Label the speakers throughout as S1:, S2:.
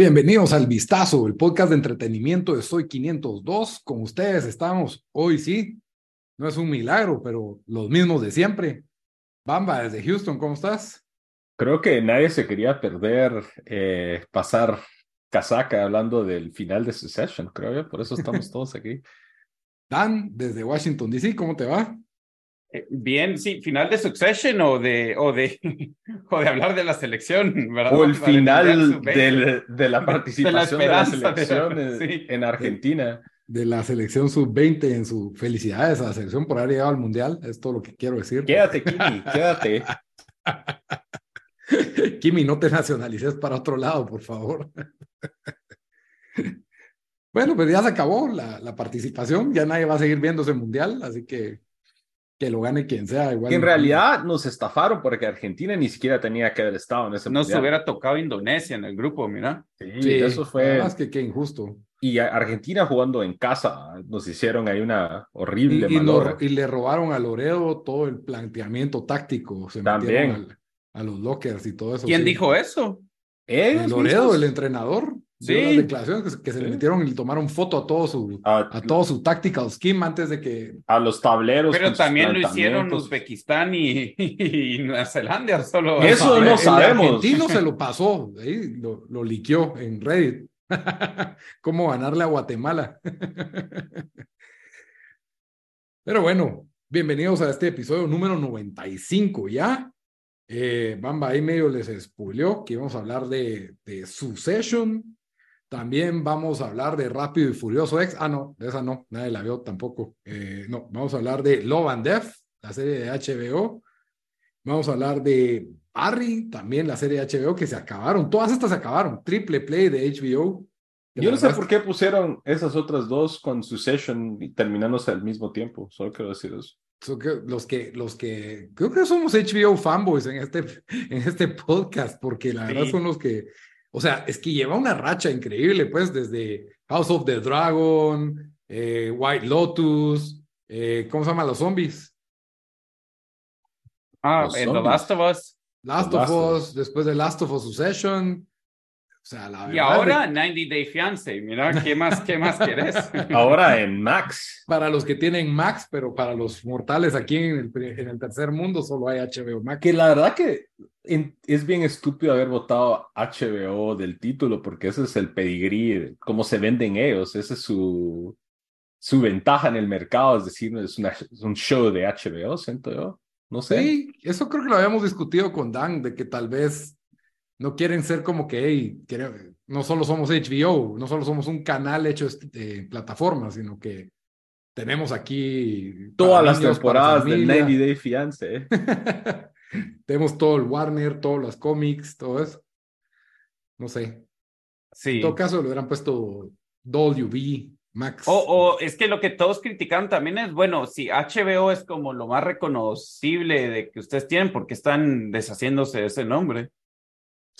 S1: Bienvenidos al Vistazo, el podcast de entretenimiento de Soy 502. Con ustedes estamos hoy, sí. No es un milagro, pero los mismos de siempre. Bamba, desde Houston, ¿cómo estás?
S2: Creo que nadie se quería perder eh, pasar casaca hablando del final de Succession, creo yo. Por eso estamos todos aquí.
S1: Dan, desde Washington, D.C., ¿cómo te va?
S3: Eh, bien, sí, final de Succession o de, o de, o de hablar de la selección, ¿verdad?
S2: O el final de, de, la participación de la, selección en, Argentina.
S1: De la selección sub-20 en su felicidades a la selección por haber llegado al Mundial, es todo lo que quiero decir.
S2: Quédate, Kimi, quédate.
S1: Kimi, no te nacionalices para otro lado, por favor. bueno, pues ya se acabó la, la participación, ya nadie va a seguir viendo ese Mundial, así que que lo gane quien sea. Igual
S2: que en realidad nos estafaron porque Argentina ni siquiera tenía que haber estado en ese
S3: No se hubiera tocado Indonesia en el grupo, mira.
S1: Sí, eso fue. Más que qué injusto.
S2: Y Argentina jugando en casa, nos hicieron ahí una horrible
S1: y, y, le robaron a Loredo todo el planteamiento táctico. Se También. a los lockers y todo eso.
S3: ¿Quién dijo eso?
S1: Loredo, el entrenador. Sí. Las declaraciones que, se le metieron y tomaron foto a todo su a, todo su tactical scheme antes de que
S2: a los tableros.
S3: Pero también lo hicieron Uzbekistán y, y, Nueva Zelanda. Solo
S2: eso no sabemos.
S1: El argentino se lo pasó, lo, lo liqueó en Reddit. Cómo ganarle a Guatemala. Pero bueno, bienvenidos a este episodio número 95 ya. Eh, Bamba ahí medio les expulió que íbamos a hablar de, de Succession, también vamos a hablar de Rápido y Furioso X. Ah, no, de esa no, nadie la vio tampoco. Eh, no, vamos a hablar de Love and Death, la serie de HBO. Vamos a hablar de Barry, también la serie de HBO que se acabaron. Todas estas se acabaron. Triple Play de HBO.
S2: Yo no sé por qué pusieron esas otras dos con Succession y terminándose al mismo tiempo. Solo quiero decir eso.
S1: los que, los que, creo que somos HBO fanboys en este, en este podcast, porque la verdad son los que o sea, es que lleva una racha increíble, pues, desde House of the Dragon, eh, White Lotus, eh, ¿cómo se llaman los zombies?
S3: Ah, The Last of Us.
S1: Last of Us, después de Last of Us Succession. O sea, la
S3: y ahora 90 Day Fiance, mira, ¿qué más, qué más querés?
S2: ahora en Max.
S1: Para los que tienen Max, pero para los mortales aquí en el, en el tercer mundo solo hay HBO Max.
S2: Que la verdad que es bien estúpido haber votado HBO del título porque ese es el pedigrí, cómo se venden ellos, ese es su, su ventaja en el mercado, es decir, es, un show de HBO, siento yo. No sé.
S1: Sí, eso creo que lo habíamos discutido con Dan, de que tal vez no quieren ser como que, hey, no solo somos HBO, no solo somos un canal hecho de plataformas, sino que tenemos aquí
S2: todas las temporadas del 90 Day Fiance. ¿eh?
S1: Tenemos todo el Warner, todos los cómics, todo eso. No sé. Sí. En todo caso, le hubieran puesto WB, Max.
S3: O, es que lo que todos criticaron también es, bueno, si HBO es como lo más reconocible de que ustedes tienen, porque están deshaciéndose de ese nombre?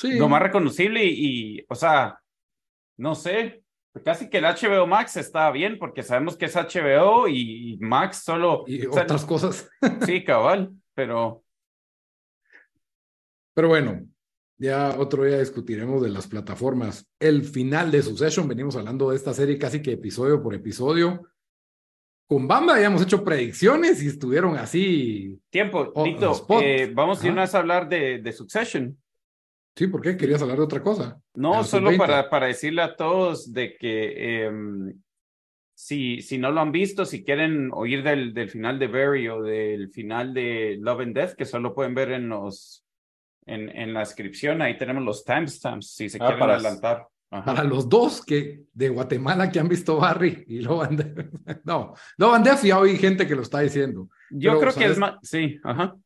S3: Sí. Lo más reconocible y, o sea, no sé, casi que el HBO Max está bien, porque sabemos que es HBO y Max solo...
S1: Y otras cosas.
S3: Sí, cabal, pero...
S1: Pero bueno, ya otro día discutiremos de las plataformas. El final de Succession, venimos hablando de esta serie casi que episodio por episodio. Con Bamba habíamos hecho predicciones y estuvieron así.
S3: Tiempo, Tito, eh, vamos a ir a hablar de, de, Succession.
S1: Sí, ¿por qué? ¿Querías hablar de otra cosa?
S3: No, solo para, para decirle a todos de que em, si, si no lo han visto, si quieren oír del, del final de Barry o del final de Love and Death, que solo pueden ver en los en, en la descripción, ahí tenemos los timestamps, si se ah, quieren adelantar.
S1: Para los dos que de Guatemala que han visto Barry y Lovan No, Lovan Def ya oí gente que lo está diciendo.
S3: Yo creo que es más, sí, ajá.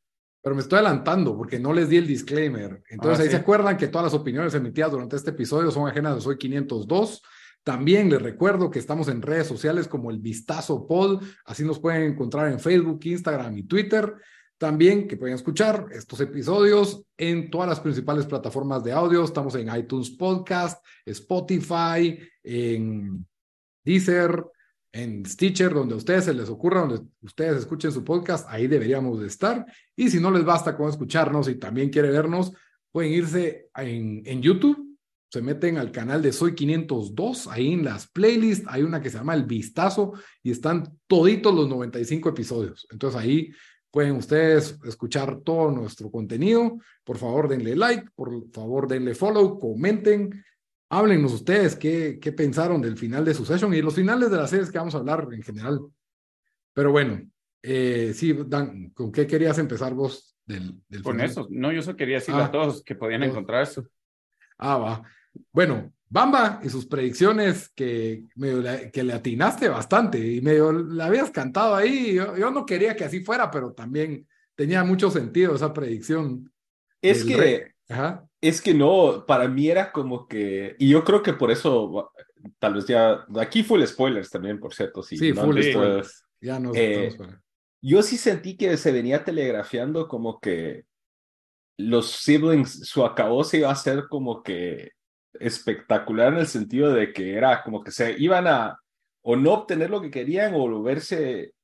S1: Pero me estoy adelantando porque no les di el disclaimer. Entonces ah, ahí se acuerdan que todas las opiniones emitidas durante este episodio son ajenas de Soy 502. También les recuerdo que estamos en redes sociales como el Vistazo Pod. Así nos pueden encontrar en Facebook, Instagram y Twitter. También que pueden escuchar estos episodios en todas las principales plataformas de audio. Estamos en iTunes Podcast, Spotify, en Deezer, en Stitcher, donde a ustedes se les ocurra, donde ustedes escuchen su podcast, ahí deberíamos de estar. Y si no les basta con escucharnos y también quiere vernos, pueden irse en, en YouTube, se meten al canal de Soy 502, ahí en las playlists hay una que se llama El Vistazo y están toditos los 95 episodios. Entonces ahí pueden ustedes escuchar todo nuestro contenido. Por favor, denle like, por favor, denle follow, comenten háblenos ustedes qué, qué pensaron del final de Succession y los finales de las series que vamos a hablar en general. Pero bueno, eh, sí, Dan, ¿con qué querías empezar vos del, del
S3: Con eso, no, yo solo quería decirle a ah, todos que podían encontrar eso.
S1: Ah, va. Bueno, Bamba y sus predicciones que, que le atinaste bastante y medio la habías cantado ahí. Yo, yo, no quería que así fuera, pero también tenía mucho sentido esa predicción.
S2: Es que, Ajá. Es que no, para mí era como que, y yo creo que por eso, tal vez ya, aquí full spoilers también, por cierto.
S1: sí, full spoilers. Ya no
S2: eh, Yo sí sentí que se venía telegrafiando como que los siblings, su acabó se iba a ser como que espectacular en el sentido de que era como que se iban a o no obtener lo que querían o volverse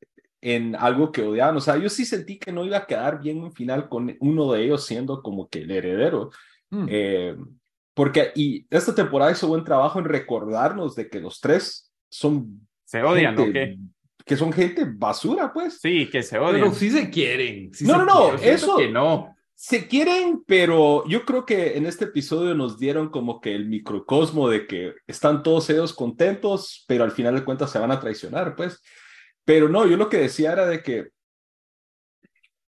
S2: en algo que odiaban. O sea, yo sí sentí que no iba a quedar bien un final con uno de ellos siendo como que el heredero. Mm. Eh, porque, y esta temporada hizo buen trabajo en recordarnos de que los tres son.
S3: Se odian, ¿o qué?
S2: Que son gente basura, pues.
S3: Sí, que se odian.
S1: Pero sí se quieren.
S2: no, no, no, eso.
S3: Que no.
S2: Se quieren, pero yo creo que en este episodio nos dieron como que el microcosmo de que están todos ellos contentos, pero al final de cuentas se van a traicionar, pues. Pero no, yo lo que decía era de que.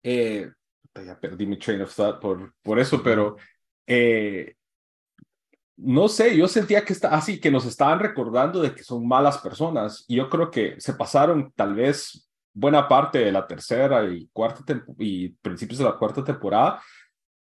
S2: Eh, ya perdí mi train of thought por, por eso, pero eh, no sé, yo sentía que está así, que nos estaban recordando de que son malas personas. Y yo creo que se pasaron tal vez buena parte de la tercera y cuarta y principios de la cuarta temporada,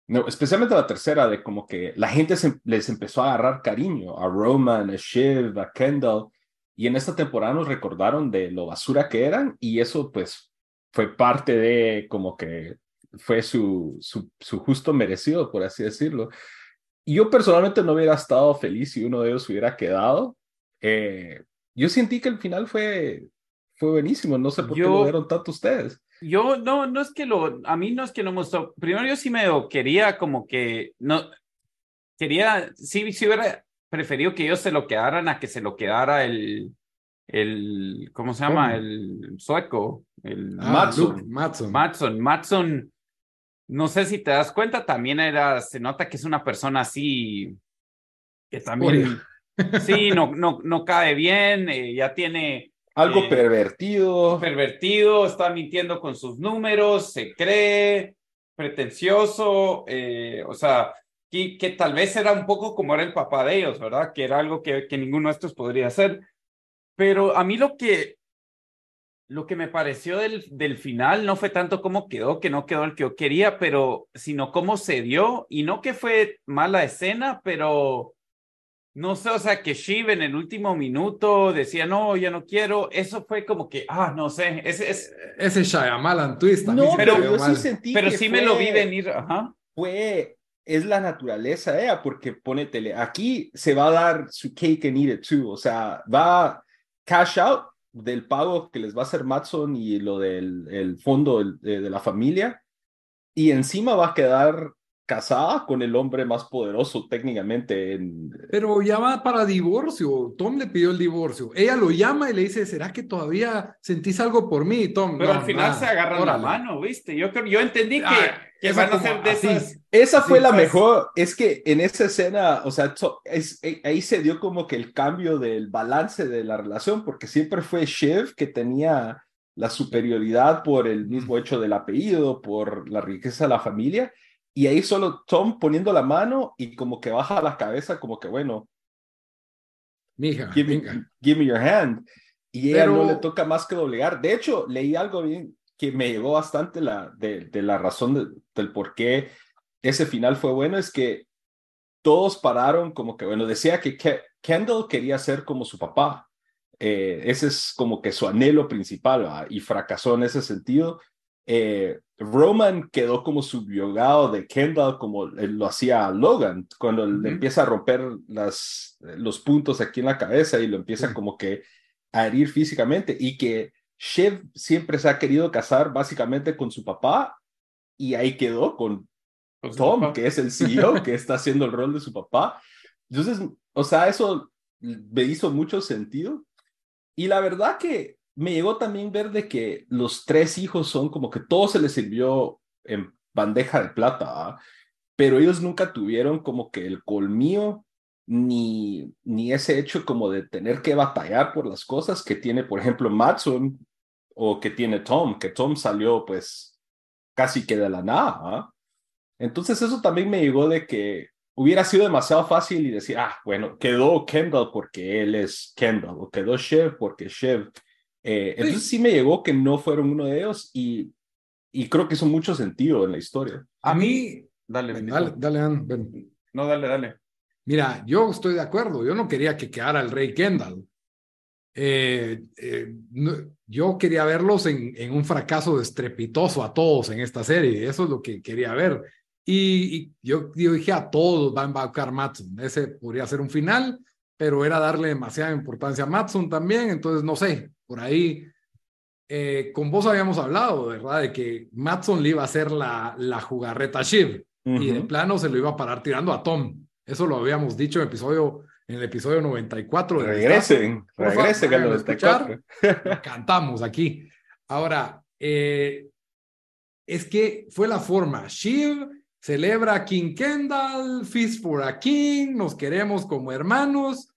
S2: no, especialmente la tercera, de como que la gente les empezó a agarrar cariño a Roman, a Shiv, a Kendall. Y en esta temporada nos recordaron de lo basura que eran y eso pues fue parte de como que fue su, su, su, justo merecido, por así decirlo. Y yo personalmente no hubiera estado feliz si uno de ellos hubiera quedado. Eh, yo sentí que el final fue, fue buenísimo, no sé por qué lo vieron tanto ustedes.
S3: Yo no, no es que lo, a mí no es que no me gustó. Primero yo sí me quería como que, no, quería, sí, sí hubiera preferido que ellos se lo quedaran a que se lo quedara el, el, ¿cómo se llama? El sueco, el
S1: ah, Matson. Matson.
S3: Matson. Matson no sé si te das cuenta, también era, se nota que es una persona así, que también, sí, no, no, no cae bien, eh, ya tiene...
S2: Algo eh, pervertido.
S3: Pervertido, está mintiendo con sus números, se cree pretencioso, eh, o sea, que, que, tal vez era un poco como era el papá de ellos, ¿verdad? Que era algo que, que ninguno de estos podría hacer. Pero a mí lo que lo que me pareció del, del final no fue tanto cómo quedó, que no quedó el que yo quería, pero sino cómo se dio. Y no que fue mala escena, pero no sé, o sea, que Shiv en el último minuto decía, no, ya no quiero. Eso fue como que, ah, no sé, ese es...
S1: Ese Shyamalan twist.
S2: No, pero yo sí sentí
S3: Pero sí me lo vi venir, ajá.
S2: Fue, es la naturaleza de ella, porque pónetele, aquí se va a dar su cake and eat it too, o sea, va cash out del pago que les va a hacer Matson y lo del el fondo de, de, la familia. Y encima va a quedar casada con el hombre más poderoso técnicamente. En...
S1: Pero ya va para divorcio. Tom le pidió el divorcio. Ella lo llama y le dice, ¿será que todavía sentís algo por mí, Tom?
S3: Pero al final se agarran la mano, ¿viste? Yo, yo entendí que... Ah, que van a ser de esas.
S2: Esa fue la pues. mejor, es que en esa escena, o sea, es, eh, ahí se dio como que el cambio del balance de la relación, porque siempre fue Shiv que tenía la superioridad por el mismo hecho del apellido, por la riqueza de la familia, y ahí solo Tom poniendo la mano y como que baja la cabeza, como que bueno,
S1: Mija,
S2: give, me, give me your hand. Y ella no le toca más que doblegar. De hecho, leí algo bien que me llegó bastante la, de, de la razón del por qué ese final fue bueno es que todos pararon como que, bueno, decía que Kendall quería ser como su papá. Eh, ese es como que su anhelo principal y fracasó en ese sentido. Eh, Roman quedó como subyugado de Kendall como lo hacía Logan cuando le empieza a romper las, los puntos aquí en la cabeza y lo empieza como que a herir físicamente y que Shiv siempre se ha querido casar básicamente con su papá y ahí quedó con Tom, que es el CEO, que está haciendo el rol de su papá. Entonces, o sea, eso me hizo mucho sentido. Y la verdad que me llegó también ver de que los tres hijos son como que todo se les sirvió en bandeja de plata, ¿ah? pero ellos nunca tuvieron como que el colmillo ni, ni ese hecho como de tener que batallar por las cosas que tiene, por ejemplo, Matson o que tiene Tom, que Tom salió pues casi que de la nada. ¿ah? Entonces eso también me llegó de que hubiera sido demasiado fácil y decir, ah, bueno, quedó Kendall porque él es Kendall, o quedó Chev porque Chev. Eh, entonces sí me llegó que no fueron uno de ellos y, y creo que hizo mucho sentido en la historia.
S1: A mí, dale, dale, dale,
S3: No, dale, dale.
S1: Mira, yo estoy de acuerdo, yo no quería que quedara el rey Kendall. Eh, eh, yo quería verlos en, en, un fracaso estrepitoso a todos en esta serie, eso es lo que quería ver. Y, yo, dije a todos va a embarcar Matson. Ese podría ser un final, pero era darle demasiada importancia a Matson también. Entonces, no sé, por ahí. Eh, con vos habíamos hablado, ¿verdad? De que Matson le iba a hacer la, la jugarreta a Shiv y de plano se lo iba a parar tirando a Tom. Eso lo habíamos dicho en el episodio, en el episodio 94.
S2: De regresen, regresen a
S1: escuchar. Cantamos aquí. Ahora, eh, es que fue la forma. Shiv celebra King Kendall, Feast for a King, nos queremos como hermanos,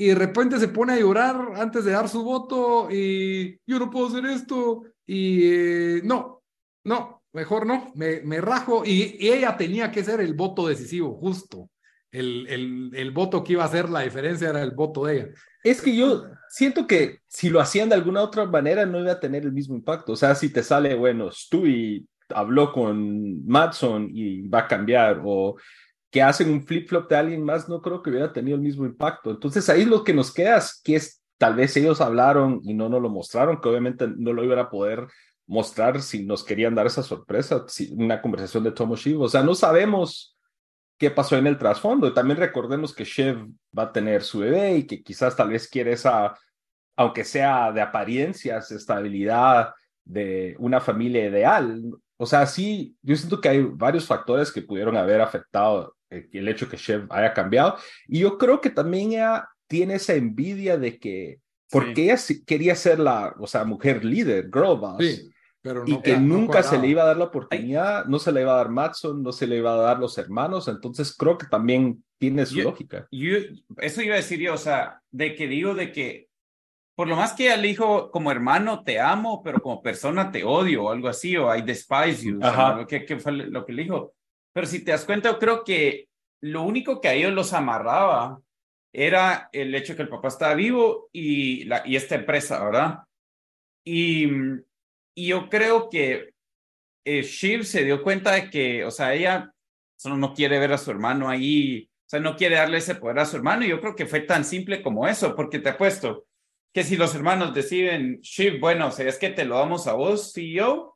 S1: y de repente se pone a llorar antes de dar su voto y yo no puedo hacer esto, y eh, no, no, mejor no, me, me rajo, y, ella tenía que ser el voto decisivo, justo. El, el, el, voto que iba a hacer la diferencia era el voto de ella.
S2: Es que yo siento que si lo hacían de alguna otra manera no iba a tener el mismo impacto. O sea, si te sale, bueno, Stewie habló con Matson y va a cambiar, o que hacen un flip-flop de alguien más, no creo que hubiera tenido el mismo impacto. Entonces ahí lo que nos queda es que tal vez ellos hablaron y no nos lo mostraron, que obviamente no lo iban a poder mostrar si nos querían dar esa sorpresa, si, una conversación de Tomo Shiv. O sea, no sabemos qué pasó en el trasfondo. También recordemos que Shiv va a tener su bebé y que quizás tal vez quiere esa, aunque sea de apariencias, estabilidad de una familia ideal. O sea, sí, yo siento que hay varios factores que pudieron haber afectado el hecho que Chef haya cambiado. Y yo creo que también ella tiene esa envidia de que, porque ella quería ser la, o sea, mujer líder, girl boss. Sí, pero y que nunca se le iba a dar la oportunidad, no se le iba a dar Matson, no se le iba a dar los hermanos, entonces creo que también tiene su lógica.
S3: Yo, eso iba a decir yo, o sea, de que digo de que por lo más que ella le dijo como hermano te amo, pero como persona te odio o algo así, o I despise you, o ¿qué, fue lo que le dijo? Pero si te das cuenta, yo creo que lo único que a ellos los amarraba era el hecho que el papá estaba vivo y, la, y esta empresa, ¿verdad? Y, y yo creo que eh, Shiv se dio cuenta de que, o sea, ella solo no quiere ver a su hermano ahí, o sea, no quiere darle ese poder a su hermano, y yo creo que fue tan simple como eso, porque te apuesto, que si los hermanos deciden, Shiv, bueno, o sea, es que te lo damos a vos, CEO,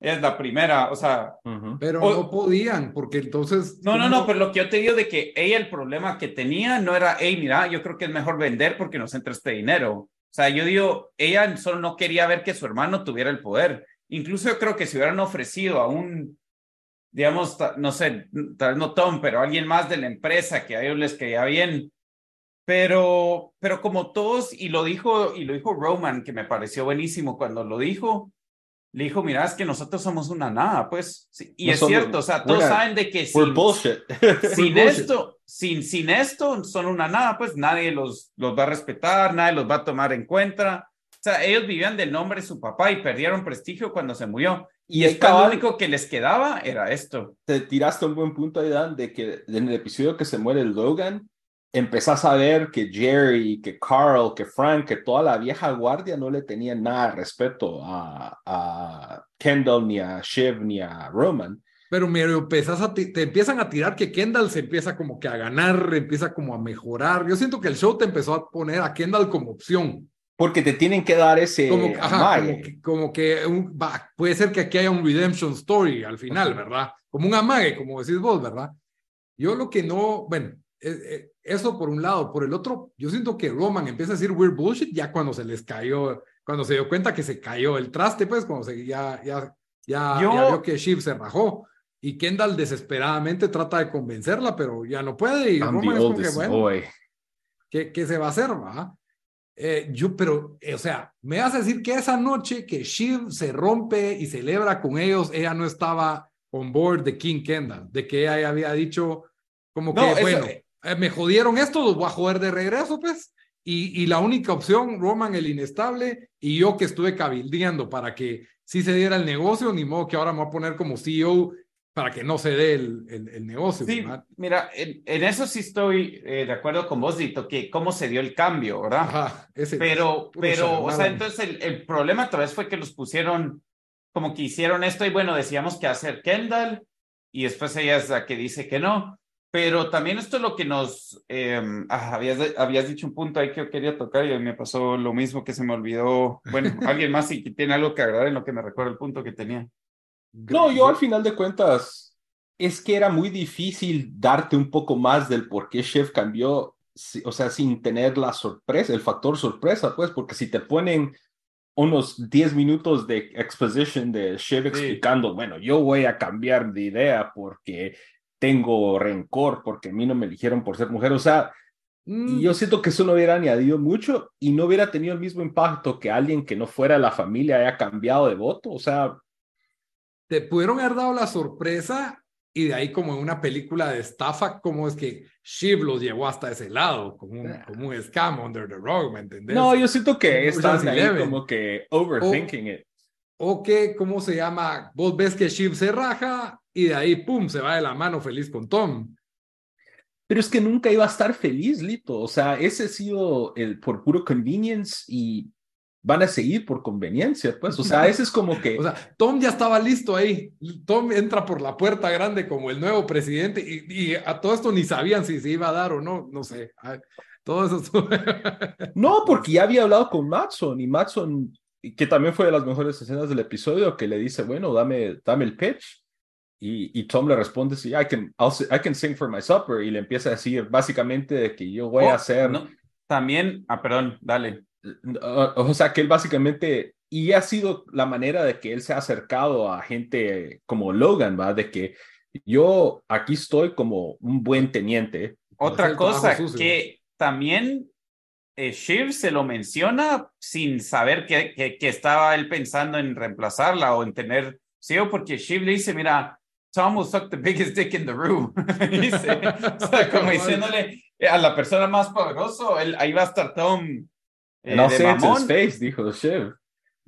S3: es la primera, o sea.
S1: Pero no podían, porque entonces.
S3: No, no, no, pero lo que yo te digo de que ella el problema que tenía no era, hey, mira, yo creo que es mejor vender porque nos entra este dinero. O sea, yo digo, ella solo no quería ver que su hermano tuviera el poder. Incluso yo creo que si hubieran ofrecido a un, digamos, no sé, tal vez no Tom, pero alguien más de la empresa que a ellos les quería bien, pero, pero como todos, y lo dijo, y lo dijo Roman, que me pareció buenísimo cuando lo dijo, le dijo, mira, es que nosotros somos una nada, pues. y es cierto, o sea, todos saben de que sin, sin esto, sin, sin esto son una nada, pues nadie los, los va a respetar, nadie los va a tomar en cuenta. O sea, ellos vivían del nombre de su papá y perdieron prestigio cuando se murió. Y, el lo único que les quedaba era esto.
S2: Te tiraste un buen punto ahí, Dan, de que en el episodio que se muere Logan, empezás a ver que Jerry, que Carl, que Frank, que toda la vieja guardia no le tenían nada de respeto a, a Kendall, ni a Shiv, ni a Roman.
S1: Pero medio empezás a te empiezan a tirar que Kendall se empieza como que a ganar, empieza como a mejorar. Yo siento que el show te empezó a poner a Kendall como opción.
S2: Porque te tienen que dar ese
S1: como, como que, puede ser que aquí haya un redemption story al final, ¿verdad? Como un amague, como decís vos, ¿verdad? Yo lo que no, bueno, e, e, eso por un lado. Por el otro, yo siento que Roman empieza a decir weird bullshit ya cuando se les cayó, cuando se dio cuenta que se cayó el traste, pues, cuando se, ya, ya, ya, vio que Shiv se rajó. Y Kendall desesperadamente trata de convencerla, pero ya no puede. Y Roman es como que, bueno, ¿qué, ¿qué, se va a hacer, va? Eh, yo, pero, eh, o sea, me vas a decir que esa noche que Shiv se rompe y celebra con ellos, ella no estaba on board de King Kendall, de que ella había dicho como que, bueno, eh, me jodieron esto, los voy a joder de regreso, pues. Y, y, la única opción, Roman el inestable, y yo que estuve cabildeando para que sí se diera el negocio, ni modo que ahora me voy a poner como CEO para que no se dé el, el, negocio.
S3: Sí, mira, en, eso sí estoy eh, de acuerdo con vos, Dito, que cómo se dio el cambio, ¿verdad? Ajá, ese, pero, pero, o sea, entonces el, el problema otra vez fue que los pusieron como que hicieron esto y bueno, decíamos que hacer Kendall y después ella es la que dice que no. Pero también esto es lo que nos... Em, ah, habías, habías dicho un punto ahí que yo quería tocar y me pasó lo mismo que se me olvidó. Bueno, alguien más que tiene algo que agregar en lo que me recuerda el punto que tenía.
S2: No, yo al final de cuentas es que era muy difícil darte un poco más del por qué Chef cambió, o sea, sin tener la sorpresa, el factor sorpresa, pues, porque si te ponen unos 10 minutos de exposition de Chef explicando, bueno, yo voy a cambiar de idea porque tengo rencor, porque a mí no me eligieron por ser mujer, o sea, mm. yo siento que eso no hubiera añadido mucho y no hubiera tenido el mismo impacto que alguien que no fuera de la familia haya cambiado de voto, o sea,
S1: te pudieron haber dado la sorpresa y de ahí como en una película de estafa, como es que Shiv los llevó hasta ese lado, como un, como un scam under the rug, ¿me entendés?
S2: No, yo siento que estás ahí como que overthinking it.
S1: O que, ¿cómo se llama? Vos ves que Shiv se raja y de ahí, pum, se va de la mano feliz con Tom.
S2: Pero es que nunca iba a estar feliz, Lito. O sea, ese ha sido el por puro convenience y van a seguir por conveniencia, pues, o sea, ese es como que...
S1: O sea, Tom ya estaba listo ahí, Tom entra por la puerta grande como el nuevo presidente y, a todo esto ni sabían si se iba a dar o no, no sé, todo eso...
S2: no, porque ya había hablado con Matson y Matson, que también fue de las mejores escenas del episodio, que le dice, bueno, dame, dame el pitch. Y, y Tom le responde, sí, I can, I can sing for my supper. Y le empieza a decir básicamente de que yo voy a oh, hacer...
S3: También, ah, perdón, dale
S2: o sea, que él básicamente, y ha sido la manera de que él se ha acercado a gente como Logan, ¿va? De que yo aquí estoy como un buen teniente.
S3: Otra cosa que también eh, Shiv se lo menciona sin saber que, que, estaba él pensando en reemplazarla o en tener, sí, porque Shiv le dice, mira, Tom will suck the biggest dick in the room. dice, o sea, como diciéndole a la persona más poderosa, él, ahí va a estar Tom
S2: no sé, face, dijo Chef.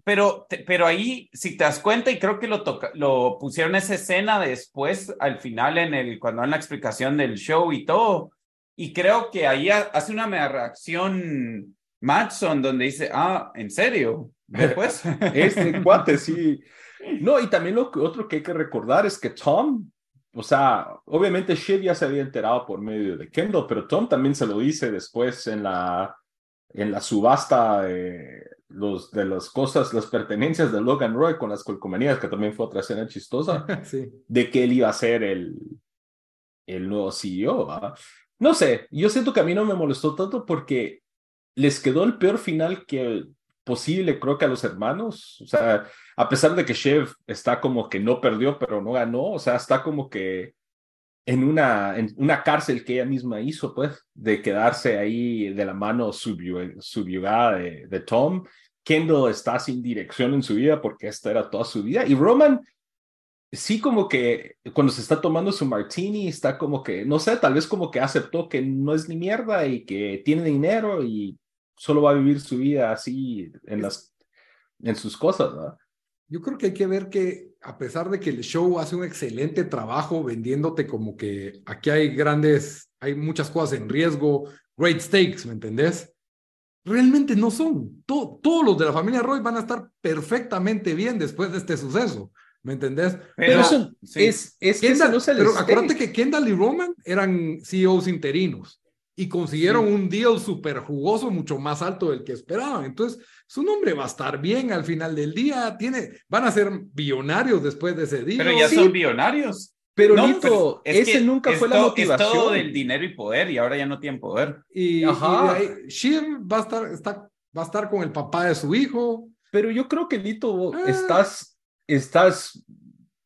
S3: Pero, pero ahí, si te das cuenta, y creo que lo, toca, lo pusieron esa escena después, al final, en el, cuando dan la explicación del show y todo. Y creo que ahí hace una reacción Matson, donde dice, ah, ¿en serio? Después.
S2: este cuate, sí. No, y también lo que, otro que hay que recordar es que Tom, o sea, obviamente Shiv ya se había enterado por medio de Kendall, pero Tom también se lo dice después en la, en la subasta de, los, de las cosas, las pertenencias de Logan Roy con las colcomanías, que también fue otra escena chistosa, de que él iba a ser el, el nuevo CEO. No sé, yo siento que a mí no me molestó tanto porque les quedó el peor final que posible, creo que a los hermanos. O sea, a pesar de que Chev está como que no perdió, pero no ganó, o sea, está como que en una, en una cárcel que ella misma hizo, pues, de quedarse ahí de la mano subyugada de, de, Tom. Kendall está sin dirección en su vida porque esta era toda su vida. Y Roman, sí como que cuando se está tomando su martini, está como que, no sé, tal vez como que aceptó que no es ni mierda y que tiene dinero y solo va a vivir su vida así en, las, en sus cosas, ¿verdad?
S1: Yo creo que hay que ver que a pesar de que el show hace un excelente trabajo vendiéndote como que aquí hay grandes, hay muchas cosas en riesgo, great stakes, ¿me entendés? Realmente no son. todos los de la familia Roy van a estar perfectamente bien después de este suceso. ¿Me entendés?
S2: Pero, eso es, es que no se
S1: Pero acuérdate que Kendall y Roman eran CEOs interinos y consiguieron un deal súper jugoso, mucho más alto del que esperaban. Entonces, su nombre va a estar bien al final del día. Tiene, van a ser billonarios después de ese día.
S3: Pero ya son billonarios.
S2: Pero Lito, ese nunca fue la motivación.
S3: Es todo del dinero y poder y ahora ya no tienen poder.
S1: Y, Ajá. va a estar, está, va a estar con el papá de su hijo.
S2: Pero yo creo que Lito, ah. estás, estás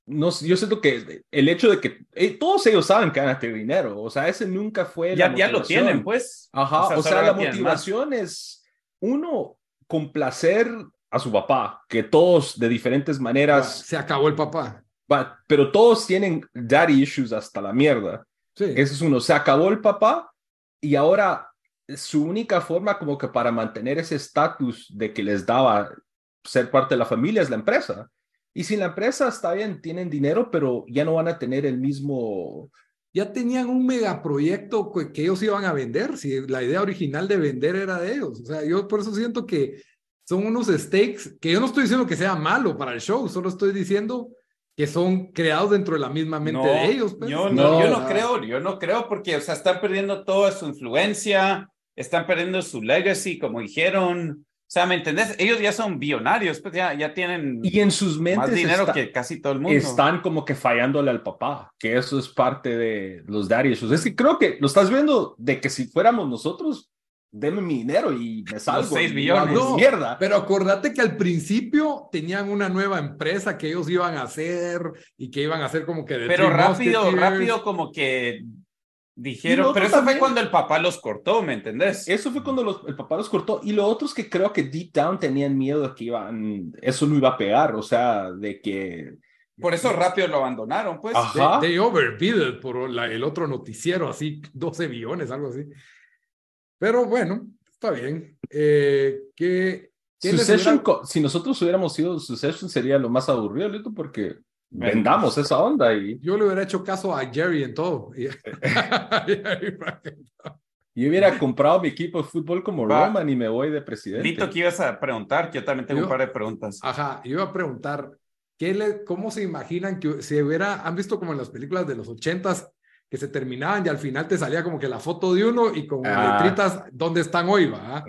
S2: no, yo siento que el hecho de que eh, todos ellos saben que van a tener dinero, o sea, ese nunca fue
S3: ya, ya lo tienen, pues.
S2: Ajá, o sea, la motivación es uno complacer a su papá, que todos de diferentes maneras.
S1: Se acabó el papá.
S2: pero todos tienen daddy issues hasta la mierda. Sí. Ese es uno. Se acabó el papá y ahora su única forma como que para mantener ese estatus de que les daba ser parte de la familia es la empresa. Y si la empresa está bien, tienen dinero, pero ya no van a tener el mismo...
S1: Ya tenían un megaproyecto que ellos iban a vender, si la idea original de vender era de ellos. O sea, yo por eso siento que son unos stakes que yo no estoy diciendo que sea malo para el show, solo estoy diciendo que son creados dentro de la misma mente de ellos.
S3: Pues. Yo, no, yo no creo, yo no creo porque, o sea, están perdiendo toda su influencia, están perdiendo su legacy, como dijeron. O sea, ¿me entendés? Ellos ya son billonarios, pues ya, ya tienen
S2: y en sus mentes
S3: más dinero que casi todo el mundo.
S2: Están como que fallándole al papá, que eso es parte de los daddy Es que creo que lo estás viendo de que si fuéramos nosotros, deme mi dinero y me salgo.
S3: 6 billones.
S1: mierda. Pero acordate que al principio tenían una nueva empresa que ellos iban a hacer y que iban a hacer como que... De
S3: pero rápido, rápido como que Dijeron, pero eso fue cuando el papá los cortó, ¿me entendés?
S2: Eso fue cuando el papá los cortó. Y lo otro es que creo que deep down tenían miedo de que iban, eso no iba a pegar, o sea, de que...
S3: Por eso rápido lo abandonaron, pues.
S1: Ajá. They, overbid por el otro noticiero, así 12 billones, algo así. Pero bueno, está bien. Eh, que,
S2: si nosotros hubiéramos sido Succession sería lo más aburrido, porque vendamos esa onda. Y...
S1: Yo le hubiera hecho caso a Jerry en todo.
S2: yo hubiera comprado mi equipo de fútbol como Roman y me voy de presidente.
S3: Lito, ¿qué ibas a preguntar? yo también tengo un par de preguntas.
S1: Ajá, iba a preguntar, ¿qué le, ¿cómo se imaginan que si hubiera, han visto como en las películas de los ochentas, que se terminaban y al final te salía como que la foto de uno y con ah. letritas, ¿dónde están hoy? Va?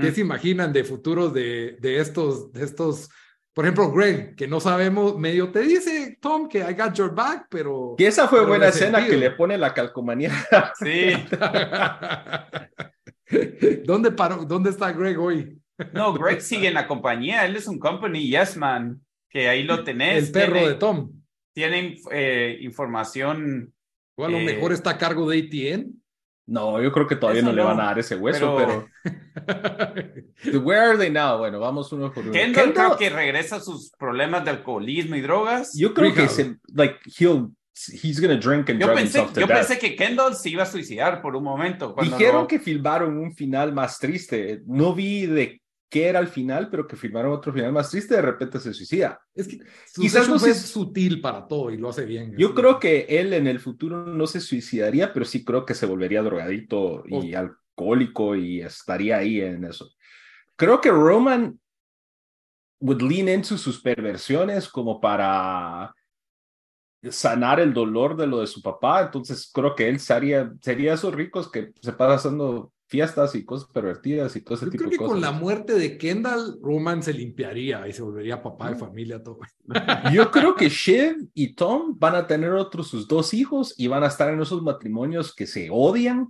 S1: ¿Qué se imaginan de futuros de, de estos, de estos por ejemplo, Greg, que no sabemos, medio te dice, Tom, que I got your back, pero...
S2: Que esa fue buena escena que le pone la calcomanía.
S3: Sí.
S1: ¿Dónde, paró, ¿Dónde está Greg hoy?
S3: No, Greg sigue en la compañía, él es un company yes man, que ahí lo tenés.
S1: El perro de Tom.
S3: Tiene eh, información.
S1: O a lo mejor eh, está a cargo de ATN.
S2: No, yo creo que todavía no, le van a dar ese hueso, pero. Where are they now? Bueno, vamos uno por uno.
S3: Kendall, creo que regresa a sus problemas de alcoholismo y drogas.
S2: Yo creo que se, like, he'll, he's gonna drink and yo
S3: pensé, Yo pensé que Kendall se iba a suicidar por un momento.
S2: Dijeron que filmaron un final más triste. No vi de qué era el final, pero que filmaron otro final más triste, de repente se suicida.
S1: Es que quizás no es sutil para todo y lo hace bien.
S2: Yo creo que él en el futuro no se suicidaría, pero sí creo que se volvería drogadito y alcohólico y estaría ahí en eso. Creo que Roman would lean into sus perversiones como para sanar el dolor de lo de su papá, entonces creo que él sería, sería esos ricos que se pasa haciendo fiestas y cosas pervertidas y todo ese tipo de cosas. Creo
S1: que con la muerte de Kendall, Roman se limpiaría y se volvería papá de familia todo.
S2: Yo creo que Shiv y Tom van a tener otros sus dos hijos y van a estar en esos matrimonios que se odian,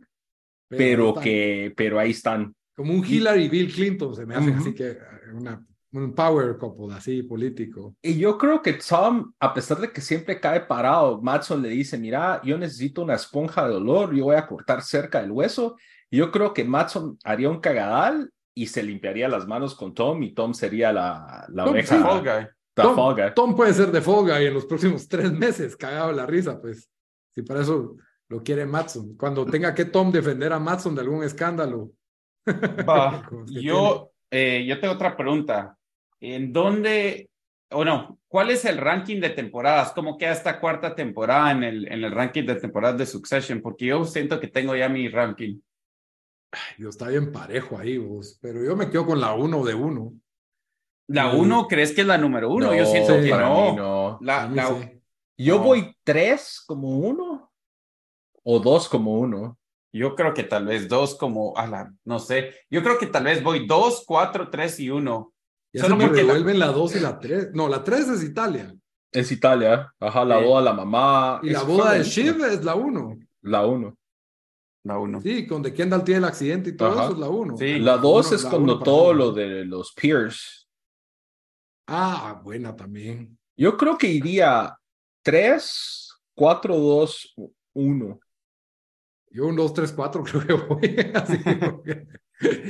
S2: pero, que, pero ahí están.
S1: Como un Hillary y Bill Clinton, se me hace así que una, un power couple así político.
S2: Y yo creo que Tom, a pesar de que siempre cae parado, Matson le dice, mira, yo necesito una esponja de dolor, yo voy a cortar cerca del hueso yo creo que Matson haría un cagadal y se limpiaría las manos con Tom y Tom sería la, la oveja.
S1: Tom, puede ser de Fall Guy en los próximos tres meses, cagado la risa, pues. Si para eso lo quiere Matson. Cuando tenga que Tom defender a Matson de algún escándalo.
S3: yo, eh, yo tengo otra pregunta. ¿En dónde o no, ¿cuál es el ranking de temporadas? ¿Cómo queda esta cuarta temporada en el, en el ranking de temporadas de Succession? Porque yo siento que tengo ya mi ranking.
S1: Yo está bien parejo ahí, vos, pero yo me quedo con la uno de uno.
S3: ¿La uno crees que es la número uno? yo siento que no.
S2: Yo voy tres como uno o dos como uno.
S3: Yo creo que tal vez dos como, a la, no sé, yo creo que tal vez voy dos, cuatro, tres y uno.
S1: Ya Solo se me revuelven la... dos y la tres. No, la tres es Italia.
S2: Es Italia, ajá, la boda de la mamá.
S1: Y la boda de Shiv es la uno.
S2: La uno.
S3: La uno.
S1: Sí, donde Kendall tiene el accidente y todo eso es la uno.
S2: Sí. La dos es cuando todo lo de los Pierce.
S1: Ah, buena también.
S2: Yo creo que iría tres, cuatro, dos, uno.
S1: Yo un 2, 3, 4 creo que voy. Así,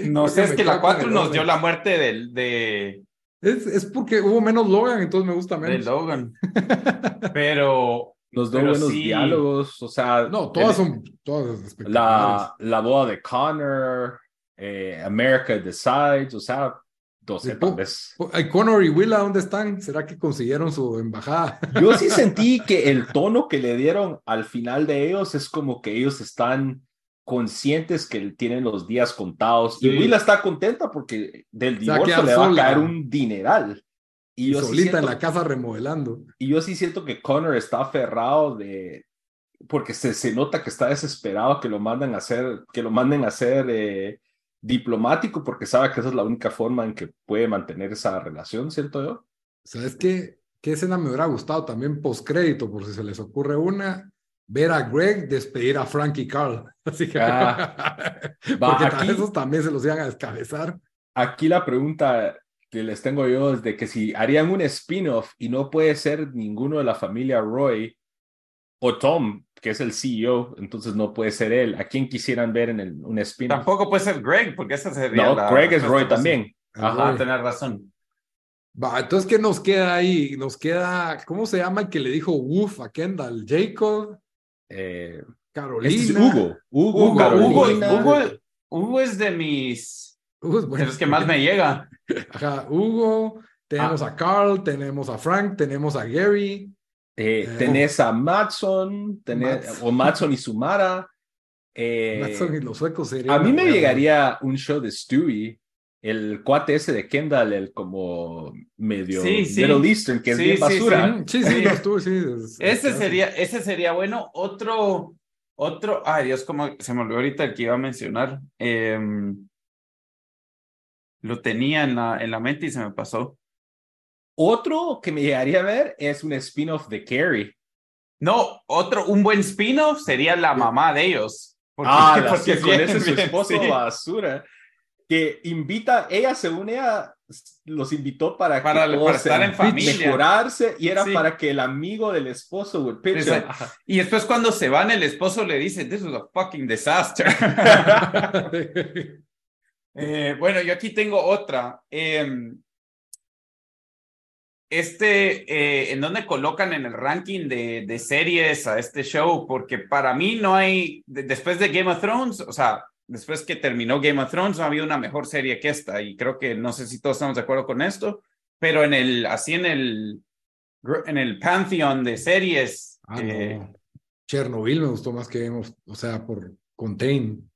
S3: no sé, es que la 4 nos dio la muerte del, de...
S1: Es, es, porque hubo menos Logan, entonces me gusta menos.
S3: De Logan. Pero...
S2: Nos dio buenos diálogos, o sea...
S1: No, todas son todas.
S2: La, la boda de Connor, eh, America Decides, o sea, 12 tal vez.
S1: Connor y Willa, ¿dónde están? ¿Será que consiguieron su embajada?
S2: Yo sí sentí que el tono que le dieron al final de ellos es como que ellos están conscientes que tienen los días contados. Y Willa está contenta porque del divorcio le va a caer un dineral.
S1: Y, yo solita en la casa remodelando.
S2: Y yo sí siento que Connor está aferrado de porque se, se nota que está desesperado que lo manden a hacer, que lo manden a hacer eh, diplomático porque sabe que esa es la única forma en que puede mantener esa relación, ¿cierto yo?
S1: ¿Sabes qué? ¿Qué escena me hubiera gustado también postcrédito, por si se les ocurre una? Ver a Greg despedir a Frankie Carl. Así que. Ah, porque aquí, esos también se los iban a descabezar.
S2: Aquí la pregunta que les tengo yo es de que si harían un spin-off y no puede ser ninguno de la familia Roy o Tom, que es el CEO, entonces no puede ser él. ¿A quién quisieran ver en el, un spin
S3: Tampoco puede ser Greg, porque esa sería
S2: No, Greg es Roy también.
S3: Ajá, tener razón.
S1: Va, entonces, ¿qué nos queda ahí? Nos queda, ¿cómo se llama el que le dijo Woof a Kendall? Jacob,
S2: eh,
S1: Carolina.
S2: Este es Hugo.
S3: Hugo, Hugo, Hugo, Hugo, es de mis... Hugo es bueno. De los que más me llega.
S1: Ajá, Hugo, tenemos ah. a Carl, tenemos a Frank, tenemos a Gary.
S2: Eh, eh, tenés a Matson, tenés, o Matson y Sumara.
S1: Eh, Matson y los suecos
S2: A mí me llegaría un show de Stewie, el cuate ese de Kendall, el como medio sí, sí. Middle Eastern, que es bien basura.
S1: Sí, sí, sí,
S3: ese, sería, ese sería bueno. Otro, otro, ay Dios, como se me olvidó ahorita el que iba a mencionar. Em, lo tenía en la, en la mente y se me pasó.
S2: Otro que me llegaría a ver es un spin-off de Carrie.
S3: No, otro, un buen spin-off sería la mamá de ellos.
S2: Porque, ah, porque con ese su esposo basura. Que invita, ella según ella los invitó para,
S3: para, que para estar en familia.
S2: Mejorarse y era para que el amigo del esposo
S3: Y después cuando se van, el esposo le dice, this is a fucking disaster. eh, bueno, yo aquí tengo otra. Eh, este, eh, ¿en dónde colocan en el ranking de, de, series a este show? Porque para mí no hay, después de Game of Thrones, o sea, después que terminó Game of Thrones, no ha habido una mejor serie que esta. Y creo que no sé si todos estamos de acuerdo con esto, pero en el, así en el, en el pantheon de series.
S1: Ah, eh, Chernobyl me gustó más que Game o sea, por Contain.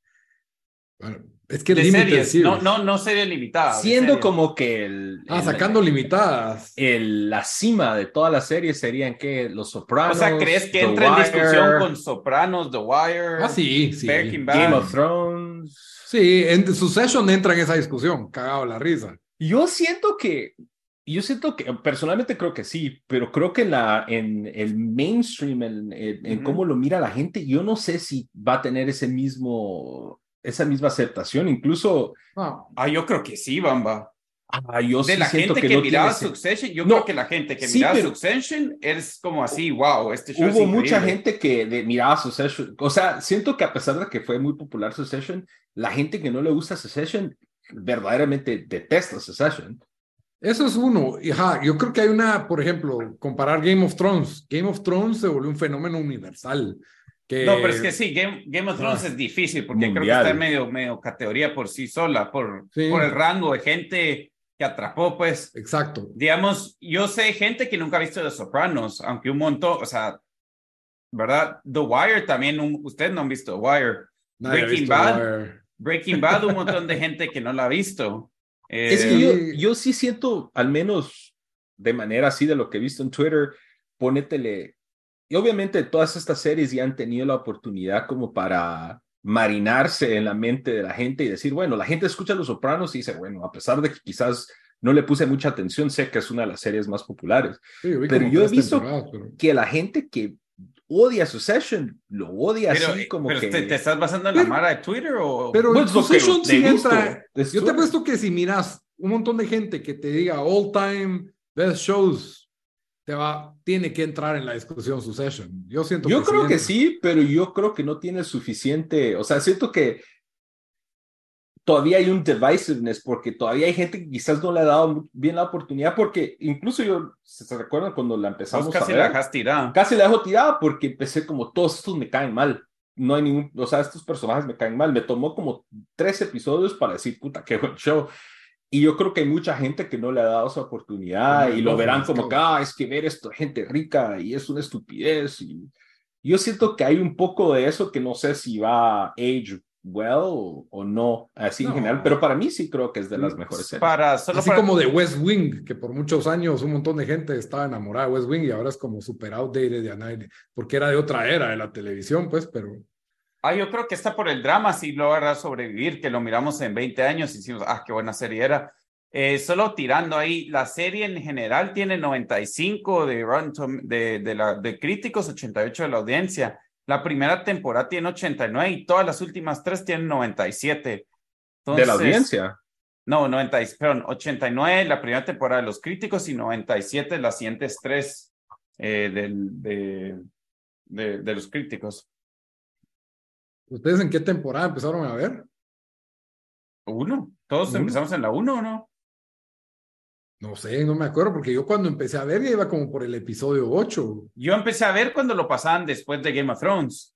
S1: Bueno, es que
S3: de series, no, no, no serie limitada.
S2: Siendo como que el.
S1: Ah, sacando limitadas.
S2: El, la cima de todas las series serían que Los Sopranos.
S3: O sea, ¿crees que entra en discusión con Sopranos, The Wire?
S1: Ah, sí, sí.
S2: Game of Thrones.
S1: Sí, en Succession entra en esa discusión, cagado la risa.
S2: Yo siento que. Yo siento que, personalmente creo que sí, pero creo que la, en el mainstream, en, en cómo lo mira la gente, yo no sé si va a tener ese mismo esa misma aceptación, incluso...
S3: Ah, yo creo que sí, Bamba.
S2: Ah, yo
S3: de la gente que, miraba Succession, yo creo que la gente que miraba Succession es como así, wow, este show
S2: Hubo mucha gente que de, miraba Succession, o sea, siento que a pesar de que fue muy popular Succession, la gente que no le gusta Succession verdaderamente detesta Succession.
S1: Eso es uno. Ajá, yo creo que hay una, por ejemplo, comparar Game of Thrones. Game of Thrones se volvió un fenómeno universal.
S3: No, pero es que sí, Game, of Thrones es difícil porque creo que está en medio, medio categoría por sí sola, por, por el rango de gente que atrapó, pues.
S1: Exacto.
S3: Digamos, yo sé gente que nunca ha visto Los Sopranos, aunque un montón, o sea, ¿verdad? The Wire también, ustedes no han visto The Wire. Breaking Bad. Breaking Bad, un montón de gente que no la ha visto.
S2: es que yo, eh, yo sí siento, al menos de manera así de lo que he visto en Twitter, ponétele. Y obviamente todas estas series ya han tenido la oportunidad como para marinarse en la mente de la gente y decir, bueno, la gente escucha Los Sopranos y dice, bueno, a pesar de que quizás no le puse mucha atención, sé que es una de las series más populares. pero yo he visto que la gente que odia Succession, lo odia así como
S3: pero
S2: que...
S3: Te, estás basando en la mara de Twitter o...?
S1: Pero pues Succession sí entra... Yo te apuesto que si miras un montón de gente que te diga all time best shows te va, tiene que entrar en la discusión Succession. Yo siento
S2: Yo creo que sí, pero yo creo que no tiene suficiente, o sea, siento que todavía hay un divisiveness porque todavía hay gente que quizás no le ha dado bien la oportunidad porque incluso yo, ¿se recuerdan cuando la empezamos
S3: casi a ver? la dejas tirada.
S2: Casi la dejo tirada porque empecé como todos estos me caen mal. No hay ningún, o sea, estos personajes me caen mal. Me tomó como tres episodios para decir, puta, qué buen show. Y yo creo que hay mucha gente que no le ha dado esa oportunidad y lo verán como que, ah, es que ver esto, gente rica y es una estupidez. Y yo siento que hay un poco de eso que no sé si va a age well o, no, así en general, pero para mí sí creo que es de las mm, mejores series.
S1: Para, así como de West Wing, que por muchos años un montón de gente estaba enamorada de West Wing y ahora es como super outdated de porque era de otra era de la televisión, pues, pero...
S3: Ah, yo creo que está por el drama, si logra sobrevivir, que lo miramos en 20 años y decimos, ah, qué buena serie era. Eh, solo tirando ahí, la serie en general tiene 95 de, de, de, la, de críticos, 88 de la audiencia. La primera temporada tiene 89 y todas las últimas tres tienen 97.
S2: ¿De la audiencia?
S3: No, 90, perdón, 89 la primera temporada de los críticos y 97 las siguientes tres eh, del, de, de, de los críticos.
S1: ¿Ustedes en qué temporada empezaron a ver?
S3: Uno. Todos empezamos en la uno, ¿o no?
S1: No sé, no me acuerdo, porque yo cuando empecé a ver ya iba como por el episodio 8.
S3: Yo empecé a ver cuando lo pasaban después de Game of Thrones.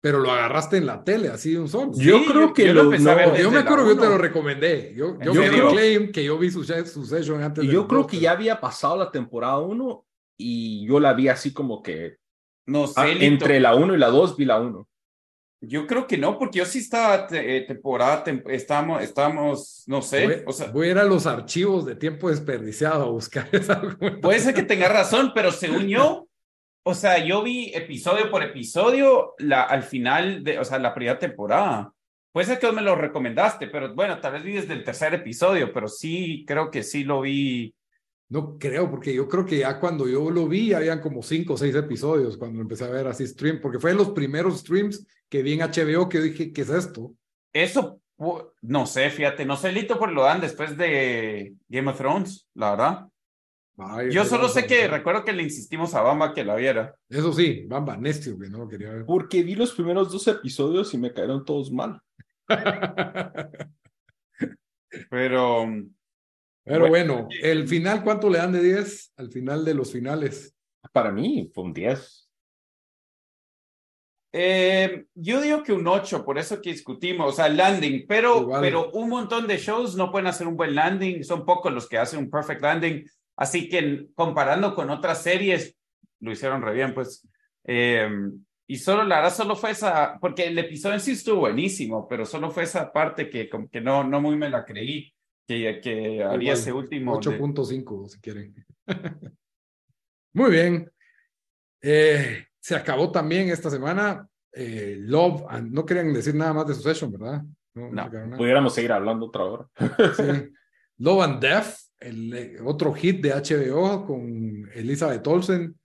S1: Pero lo agarraste en la tele, así de un solo.
S2: yo creo que
S1: yo, lo, empecé a ver yo me acuerdo que yo te lo recomendé. Yo, yo, yo claim que yo vi su, session antes.
S2: Y yo creo que ya había pasado la temporada 1 y yo la vi así como que. No sé. Ah, entre la 1 y la 2 vi la 1.
S3: Yo creo que no, porque yo sí estaba eh, temporada, estamos, estamos, no sé.
S1: Voy,
S3: o sea,
S1: voy a ir a los archivos de tiempo desperdiciado a buscar esa
S3: Puede ser que tenga razón, pero según yo, o sea, yo vi episodio por episodio la, al final de, o sea, la primera temporada. Puede ser que me lo recomendaste, pero bueno, tal vez vi desde el tercer episodio, pero sí, creo que sí lo vi
S1: no creo, porque yo creo que ya cuando yo lo vi, habían como cinco o seis episodios cuando empecé a ver así stream, porque fue en los primeros streams que vi en HBO que dije, ¿qué es esto?
S3: Eso, no sé, fíjate, no sé, Lito, por lo dan después de Game of Thrones, la verdad. yo solo sé que recuerdo que le insistimos a Bamba que la viera.
S1: Eso sí, Bamba, necio, que no lo quería ver.
S2: Porque vi los primeros dos episodios y me cayeron todos mal.
S3: Pero
S1: pero bueno, el final, ¿cuánto le dan de 10 al final de los finales?
S2: Para mí fue un 10.
S3: Eh, yo digo que un 8, por eso que discutimos, o sea, landing, pero, pero un montón de shows no pueden hacer un buen landing, son pocos los que hacen un perfect landing, así que comparando con otras series, lo hicieron re bien, pues. Eh, y solo, la verdad, solo fue esa, porque el episodio en sí estuvo buenísimo, pero solo fue esa parte que como que no, no muy me la creí que, que haría ese último.
S1: 8.5, si quieren. Muy bien. Eh, se acabó también esta semana. Eh, Love, and, no querían decir nada más de Succession, ¿verdad?
S2: No, no pudiéramos seguir hablando otra hora.
S1: sí. Love and Death, el eh, otro hit de HBO con Elizabeth Olsen,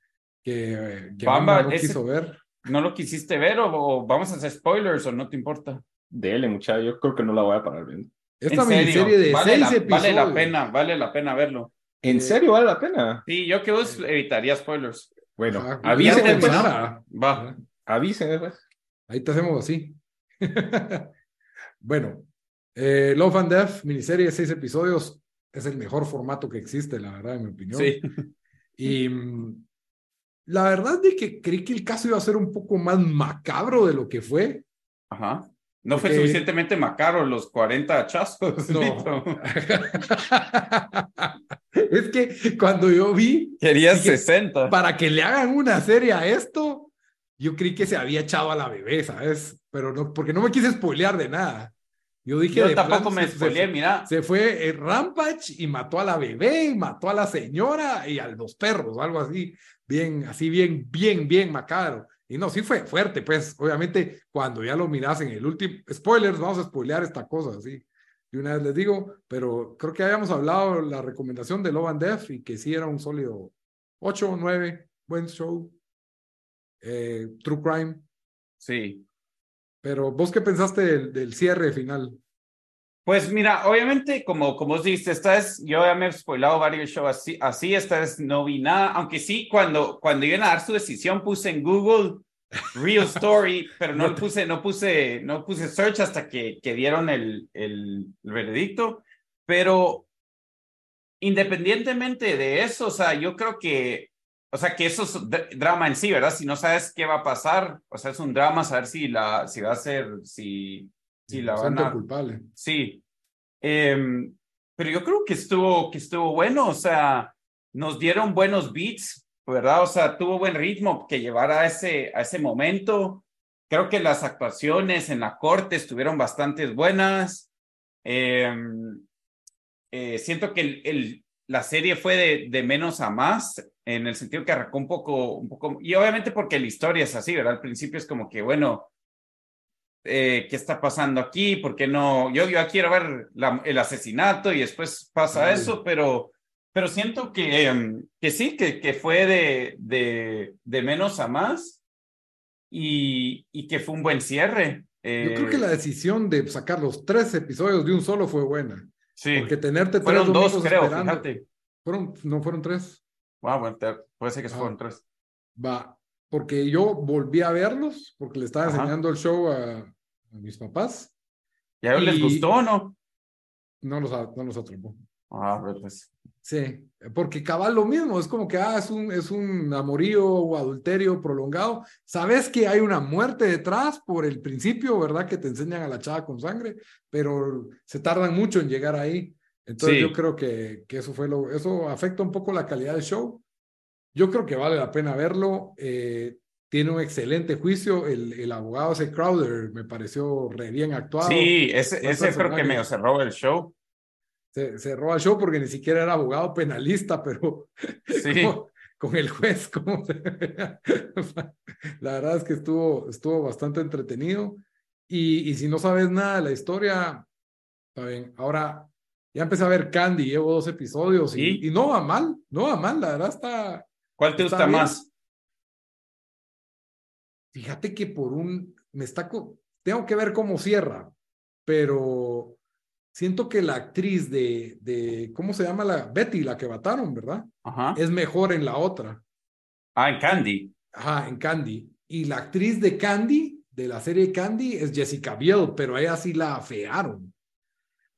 S1: que, que
S3: Bamba, no quiso ver. ¿No lo quisiste ver o, vamos a hacer spoilers o no te importa?
S2: Dele, muchacho, yo creo que no la voy a parar viendo.
S1: Esta miniserie de vale seis
S3: la,
S1: episodios.
S3: Vale la pena, vale la pena verlo.
S2: ¿En eh, serio vale la pena?
S3: Sí, yo que vos evitaría spoilers.
S2: Bueno, ah, avísenme
S1: pues.
S2: Va. Avísenme pues.
S1: Ahí te hacemos así. bueno, eh, Love and Death, miniserie de seis episodios, es el mejor formato que existe, la verdad, en mi opinión.
S3: Sí.
S1: Y mm, la verdad es que creí que el caso iba a ser un poco más macabro de lo que fue.
S3: Ajá. No fue suficientemente macaro los 40 hachazos. No.
S1: es que cuando yo vi.
S3: Quería 60.
S1: Para que le hagan una serie a esto, yo creí que se había echado a la bebé, ¿sabes? Pero no, porque no me quise spoilear de nada. Yo dije.
S3: Yo tampoco me spoileé, mira.
S1: Se fue el Rampage y mató a la bebé, y mató a la señora y a los perros, algo así. Bien, así bien, bien, bien macaro. Y no, sí fue fuerte, pues, obviamente, cuando ya lo miras en el último, spoilers, vamos a spoilear esta cosa, así, y una vez les digo, pero creo que habíamos hablado la recomendación de Love and Death y que sí era un sólido 8 o 9, buen show, eh, True Crime.
S3: Sí.
S1: Pero vos qué pensaste del, del cierre final?
S3: Pues mira, obviamente, como, como os dices, esta es, yo ya me he spoilado varios shows así, así, esta vez no vi nada, aunque sí, cuando, cuando iban a dar su decisión puse en Google Real Story, pero no puse, no puse, no puse search hasta que, que dieron el, el, veredicto, pero independientemente de eso, o sea, yo creo que, o sea, que eso es drama en sí, ¿verdad? Si no sabes qué va a pasar, o sea, es un drama saber si la, si va a ser, si Sí, la van
S1: culpable.
S3: Sí. Em, pero yo creo que estuvo, que estuvo bueno, o sea, nos dieron buenos beats, ¿verdad? O sea, tuvo buen ritmo que llevara a ese, a ese momento. Creo que las actuaciones en la corte estuvieron bastante buenas. Em, eh, siento que el, el, la serie fue de, de, menos a más, en el sentido que arrancó un poco, un poco, y obviamente porque la historia es así, ¿verdad? Al principio es como que, bueno, eh, qué está pasando aquí, por qué no, yo, yo quiero ver el asesinato y después pasa eso, pero, pero siento que, em, que sí, que, que fue de, de, de menos a más y, y, que fue un buen cierre.
S1: yo creo que la eh, decisión de sacar los tres episodios de un solo fue buena.
S3: Sí.
S1: Porque tenerte
S3: fueron dos, creo, fíjate.
S1: Fueron, no fueron tres.
S3: Ah, bueno, puede ser que fueron tres.
S1: Va, porque yo volví a verlos, porque le estaba enseñando el show a, mis papás.
S3: ¿Y a ellos les gustó o no?
S1: No los, no los atrapó.
S3: Ah, pues.
S1: Sí, porque cabal lo mismo, es como que ah, es, un, es un amorío o adulterio prolongado. Sabes que hay una muerte detrás por el principio, ¿verdad? Que te enseñan a la chava con sangre, pero se tardan mucho en llegar ahí. Entonces yo creo que, que eso fue lo, eso afecta un poco la calidad del show. Yo creo que vale la pena verlo. Eh, tiene un excelente juicio. El, el, abogado ese Crowder me pareció re bien actuado.
S3: Sí, ese, ese creo que me cerró el show.
S1: Se cerró el show porque ni siquiera era abogado penalista, pero
S3: sí.
S1: con el juez, como la verdad es que estuvo, estuvo bastante entretenido. Y, y si no sabes nada de la historia, está bien. Ahora ya empecé a ver Candy, llevo dos episodios y, y no va mal, no va mal, la verdad está,
S3: ¿Cuál te gusta más?
S1: Fíjate que por un, me está, tengo que ver cómo cierra, pero siento que la actriz de, de, ¿cómo se llama la? Betty, la que mataron, ¿verdad?
S3: Ajá.
S1: Es mejor en la otra.
S3: Ah, en Candy.
S1: Ajá, en Candy. Y la actriz de Candy, de la serie Candy, es Jessica Biel, pero a ella sí la afearon.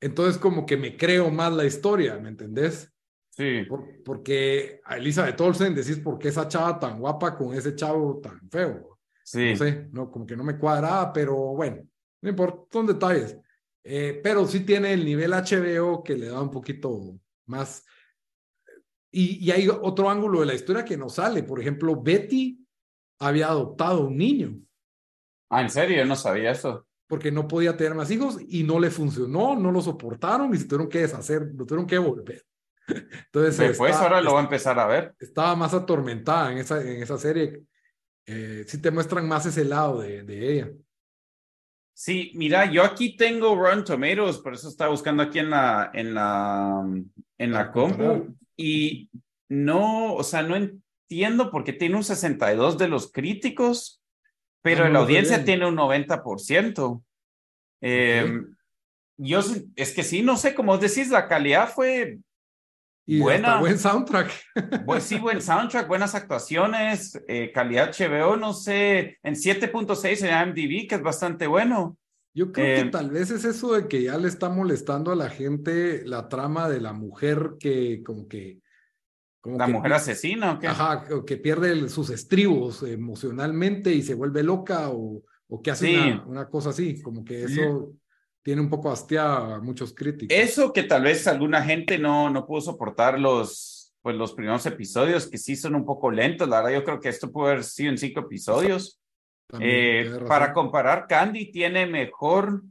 S1: Entonces como que me creo más la historia, ¿me entendés?
S3: Sí.
S1: porque a Elizabeth Olsen decís por qué esa chava tan guapa con ese chavo tan feo.
S3: Sí.
S1: No sé, no, como que no me cuadraba, pero bueno, no importa, son detalles. Eh, pero sí tiene el nivel HBO que le da un poquito más. Y, y hay otro ángulo de la historia que no sale. Por ejemplo, Betty había adoptado un niño.
S3: Ah, ¿en serio? Yo no sabía eso.
S1: Porque no podía tener más hijos y no le funcionó, no lo soportaron y se tuvieron que deshacer, lo tuvieron que volver. Entonces,
S3: después ahora lo va a empezar a ver.
S1: Estaba más atormentada en esa, en esa serie. Eh, sí te muestran más ese lado de, de, ella.
S3: Sí, mira, yo aquí tengo Run Tomatoes, por eso estaba buscando aquí en la, en la, en la compu. Y no, o sea, no entiendo por qué tiene un 62 de los críticos, pero ah, la audiencia tiene un 90%. Eh, Yo, es que sí, no sé, como decís, la calidad fue
S1: y Buena. buen soundtrack.
S3: Pues sí, buen soundtrack, buenas actuaciones, eh, calidad HBO, no sé, en 7.6 en IMDb, que es bastante bueno.
S1: Yo creo que eh, tal vez es eso de que ya le está molestando a la gente la trama de la mujer que como que...
S3: Como la mujer asesina o qué?
S1: Ajá, que pierde sus estribos emocionalmente y se vuelve loca o, o que hace una, cosa así, como que eso tiene un poco hastiado a muchos críticos.
S3: Eso que tal vez alguna gente no, no pudo soportar los, pues los primeros episodios, que sí son un poco lentos, la verdad yo creo que esto puede haber sido en cinco episodios. Eh, para comparar, Candy tiene mejor,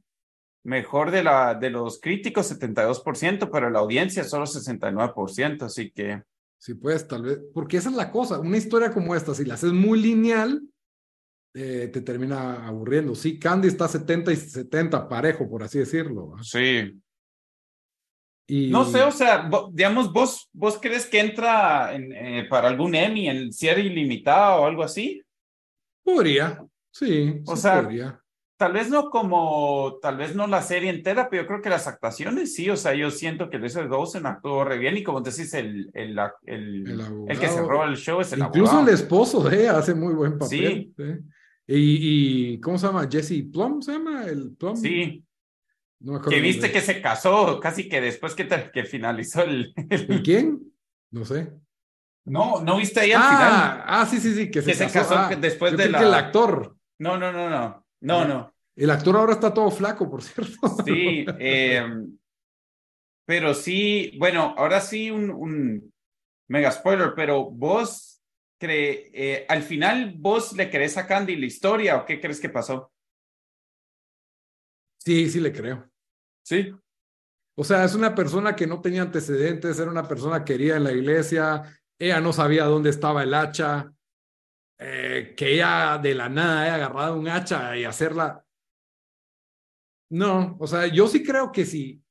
S3: mejor de, la, de los críticos 72%, pero la audiencia solo 69%, así que...
S1: Sí, pues tal vez, porque esa es la cosa, una historia como esta, si la haces muy lineal, eh, te termina aburriendo. Sí, Candy está 70 y 70 parejo, por así decirlo.
S3: Sí. Y... No sé, o sea, digamos, vos, vos crees que entra en, eh, para algún Emmy en cierre ilimitado o algo así?
S1: Podría, sí.
S3: O sea, tal vez no como, tal vez no la serie entera, pero yo creo que las actuaciones sí, o sea, yo siento que Leslie Dawson actuó re bien y como decís, el, el, el, el, que se roba el show es el
S1: Incluso el esposo de hace muy buen papel. Sí. Y, ¿cómo se llama? Jesse Plum se llama el Plum.
S3: Sí. que viste que se casó casi que después que, que finalizó el,
S1: el... quién? No sé.
S3: No, ¿no viste ahí al
S1: ah,
S3: final?
S1: Ah, sí, sí, sí, que se casó,
S3: ah, después de la...
S1: Que el actor.
S3: No, no, no, no, no, no.
S1: El actor ahora está todo flaco, por cierto.
S3: Sí, em, pero sí, bueno, ahora sí un, un mega spoiler, pero vos eh, al final vos le crees a Candy la historia o qué crees que pasó?
S1: Sí, sí le creo.
S3: Sí.
S1: O sea, es una persona que no tenía antecedentes, era una persona querida en la iglesia, ella no sabía dónde estaba el hacha, eh, que ella de la nada haya agarrado un hacha y hacerla. No, o sea, yo sí creo que si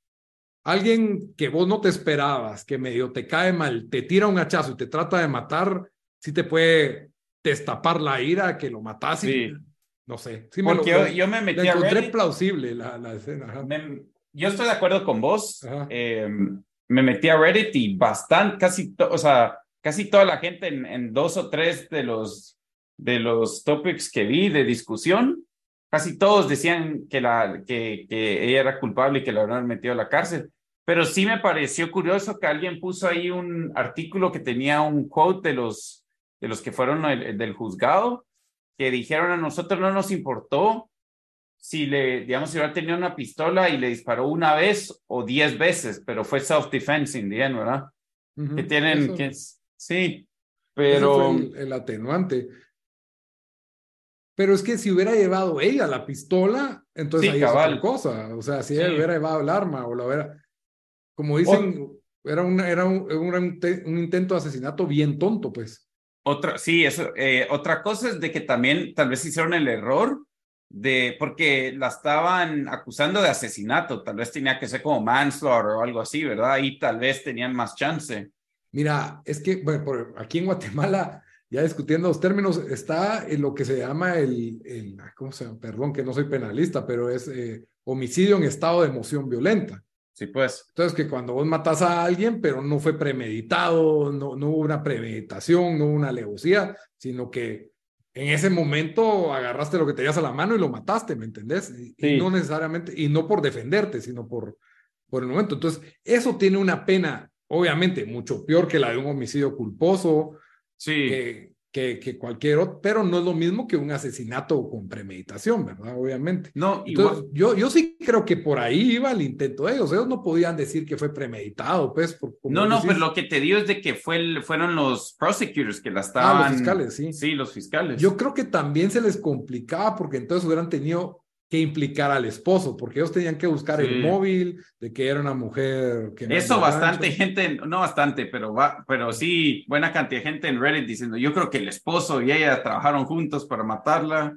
S1: alguien que vos no te esperabas, que medio te cae mal, te tira un hachazo y te trata de matar, sí te puede destapar la ira que lo matas y no sé. Sí
S3: me Porque yo, me metí
S1: encontré plausible la, la escena.
S3: yo estoy de acuerdo con vos. Em, me metí a Reddit y bastante, casi, o sea, casi toda la gente en, en, dos o tres de los, de los topics que vi de discusión, casi todos decían que, la, que, que ella era culpable y que la habían metido a la cárcel. Pero sí me pareció curioso que alguien puso ahí un artículo que tenía un quote de los de los que fueron del juzgado, que dijeron a nosotros no nos importó si le, digamos, si hubiera tenido una pistola y le disparó una vez o diez veces, pero fue self-defense in the end, ¿verdad? que tienen, que sí, pero...
S1: el, atenuante. Pero es que si hubiera llevado ella la pistola, entonces ahí es otra cosa. O sea, si ella hubiera llevado el arma o la hubiera... Como dicen, era, una, era, un, un, intento de asesinato bien tonto, pues.
S3: Otra, sí, eso, eh, otra cosa es de que también tal vez hicieron el error de, porque la estaban acusando de asesinato, tal vez tenía que ser como manslaughter o algo así, ¿verdad? Ahí tal vez tenían más chance.
S1: Mira, es que bueno, por aquí en Guatemala, ya discutiendo los términos, está en lo que se llama el, el ¿cómo se llama? Perdón que no soy penalista, pero es eh, homicidio en estado de emoción violenta.
S3: Sí, pues.
S1: Entonces, que cuando vos matas a alguien, pero no fue premeditado, no, no hubo una premeditación, no hubo una alevosía, sino que en ese momento agarraste lo que tenías a la mano y lo mataste, ¿me entendés? Y, no necesariamente, y no por defenderte, sino por, por el momento. Entonces, eso tiene una pena, obviamente, mucho peor que la de un homicidio culposo.
S3: Sí
S1: que, que, cualquier otro, pero no es lo mismo que un asesinato con premeditación, ¿verdad? Obviamente.
S3: No,
S1: Entonces, yo, yo sí creo que por ahí iba el intento de ellos. Ellos no podían decir que fue premeditado, pues. Por,
S3: no, no, pero lo que te digo es de que fue fueron los prosecutors que la estaban. Ah,
S1: los fiscales, sí.
S3: Sí, los fiscales.
S1: Yo creo que también se les complicaba porque entonces hubieran tenido que implicar al esposo, porque ellos tenían que buscar el móvil de que era una mujer que
S3: Eso bastante gente, no bastante, pero va, pero sí, buena cantidad de gente en Reddit diciendo, yo creo que el esposo y ella trabajaron juntos para matarla.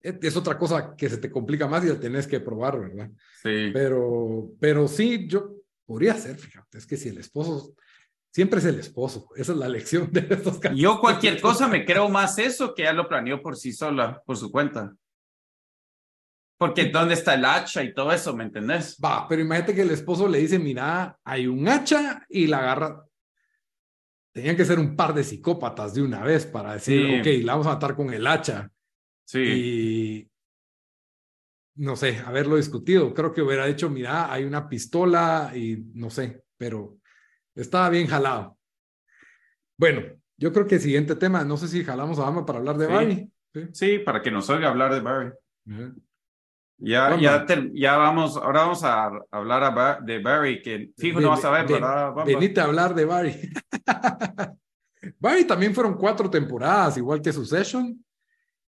S1: Es otra cosa que se te complica más y la tenés que probar, ¿verdad?
S3: Sí.
S1: Pero, pero sí, yo podría ser, fíjate, es que si el esposo siempre es el esposo. Esa es la lección de estos
S3: casos. Yo cualquier cosa me creo más eso que ya lo planeó por sí sola, por su cuenta. Porque ¿dónde está el hacha y todo eso? ¿Me entendés?
S1: Va, pero imagínate que el esposo le dice, mira, hay un hacha y la agarra. Tenían que ser un par de psicópatas de una vez para decir, ok, la vamos a matar con el hacha.
S3: Sí.
S1: Y no sé, haberlo discutido. Creo que hubiera dicho, mira, hay una pistola y no sé, pero estaba bien jalado. Bueno, yo creo que el siguiente tema, no sé si jalamos a Ama para hablar de Barry.
S3: ¿Sí? para que nos oiga hablar de Barry. Ya, ya, ya vamos, ahora vamos a hablar de Barry, que fijo no vas a ver, ¿verdad?
S1: Venite a hablar de Barry. Barry también fueron cuatro temporadas, igual que Succession.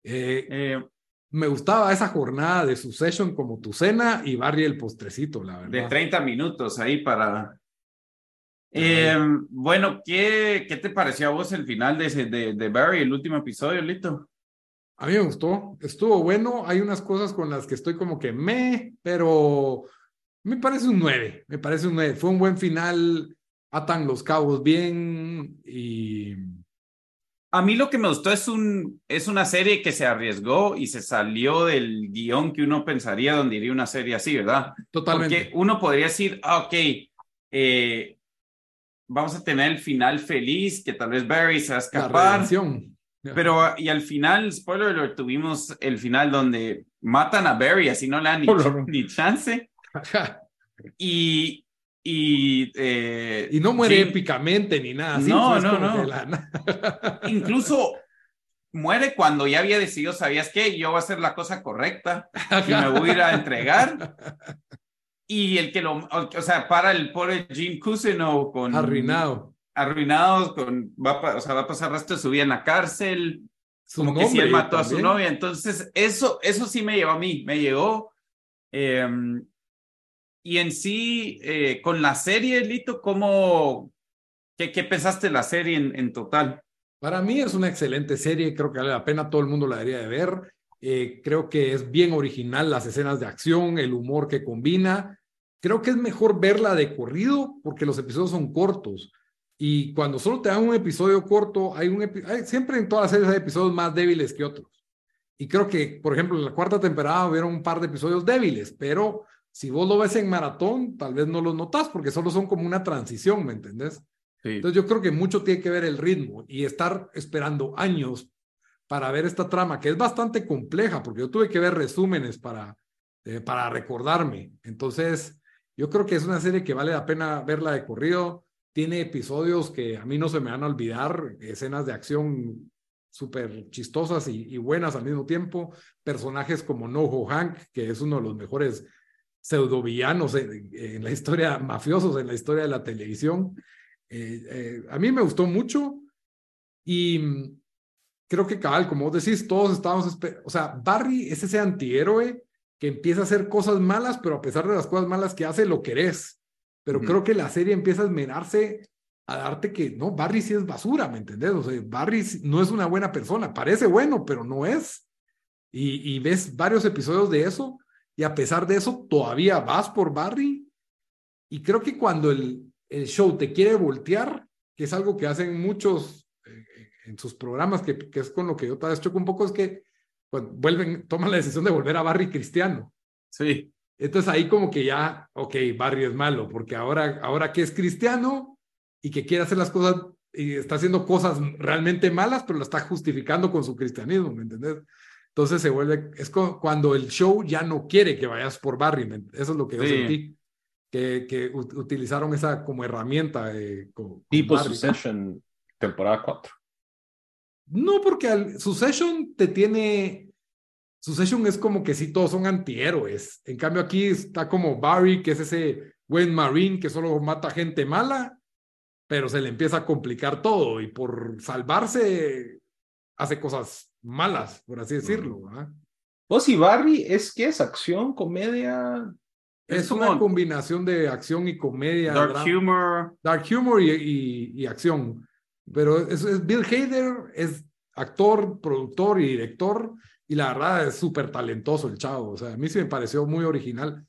S1: Eh, eh, me gustaba esa jornada de Succession como tu cena y Barry el postrecito, la verdad.
S3: De 30 minutos ahí para... Eh, bueno, ¿qué, ¿qué te pareció a vos el final de, de, de Barry, el último episodio, Lito?
S1: A mí me gustó, estuvo bueno. Hay unas cosas con las que estoy como que me, pero me parece un 9, me parece un 9. Fue un buen final, atan los cabos bien y...
S3: A mí lo que me gustó es, un, es una serie que se arriesgó y se salió del guion que uno pensaría donde iría una serie así, ¿verdad?
S1: Totalmente.
S3: Porque uno podría decir, ah, ok, eh, vamos a tener el final feliz, que tal vez Barry se va a escapar. Pero, ah, y al final, spoiler tuvimos el final donde matan a Barry, así no le dan ni, chance. y, y, eh,
S1: y no muere épicamente ni nada.
S3: no, no, no. Incluso muere cuando ya había decidido, ¿sabías qué? Yo voy a hacer la cosa correcta y me voy a ir a entregar. Y el que lo, o sea, para el pobre Jim Cousineau con...
S1: Arruinado
S3: arruinados, con, va, a, o sea, va a pasar el resto de su vida en la cárcel, como que si él mató a su novia. Entonces, eso, eso sí me llevó a mí, me llegó. Em, y en sí, eh, con la serie, Lito, ¿cómo, qué, qué pensaste de la serie en, en, total?
S1: Para mí es una excelente serie, creo que vale la pena, todo el mundo la debería de ver. Eh, creo que es bien original las escenas de acción, el humor que combina. Creo que es mejor verla de corrido porque los episodios son cortos. Y cuando solo te dan un episodio corto, hay un hay, siempre en todas las series hay episodios más débiles que otros. Y creo que, por ejemplo, en la cuarta temporada hubieron un par de episodios débiles, pero si vos lo ves en maratón, tal vez no los notas porque solo son como una transición, ¿me entendés? Entonces yo creo que mucho tiene que ver el ritmo y estar esperando años para ver esta trama, que es bastante compleja, porque yo tuve que ver resúmenes para, eh, para recordarme. Entonces, yo creo que es una serie que vale la pena verla de corrido tiene episodios que a mí no se me van a olvidar, escenas de acción súper chistosas y, buenas al mismo tiempo, personajes como Noho Hank, que es uno de los mejores pseudovillanos en, en la historia, mafiosos en la historia de la televisión. Eh, eh, a mí me gustó mucho y creo que cabal, como vos decís, todos estábamos, o sea, Barry es ese antihéroe que empieza a hacer cosas malas, pero a pesar de las cosas malas que hace, lo querés. Pero creo que la serie empieza a esmerarse a darte que, no, Barry sí es basura, ¿me entendés? O sea, Barry no es una buena persona, parece bueno, pero no es. Y, y ves varios episodios de eso, y a pesar de eso, todavía vas por Barry. Y creo que cuando el, el show te quiere voltear, que es algo que hacen muchos eh, en sus programas, que, que, es con lo que yo tal vez choco un poco, es que pues, vuelven, toman la decisión de volver a Barry cristiano.
S3: Sí.
S1: Entonces ahí como que ya, ok, Barry es malo, porque ahora, ahora que es cristiano y que quiere hacer las cosas y está haciendo cosas realmente malas, pero lo está justificando con su cristianismo, ¿me entendés? Entonces se vuelve, es cuando el show ya no quiere que vayas por Barry, eso es lo que yo sentí, que, que utilizaron esa como herramienta. Eh,
S2: tipo Succession, temporada 4.
S1: No, porque al Succession te tiene, Succession es como que sí, todos son antihéroes. En cambio, aquí está como Barry, que es ese buen Marine que solo mata gente mala, pero se le empieza a complicar todo y por salvarse hace cosas malas, por así decirlo.
S2: Vos y Barry es que es acción, comedia.
S1: Es, una combinación de acción y comedia.
S3: Dark humor.
S1: Dark humor y, acción. Pero es Bill Hader, es actor, productor y director y la verdad es súper talentoso el chavo. O sea, a mí sí me pareció muy original.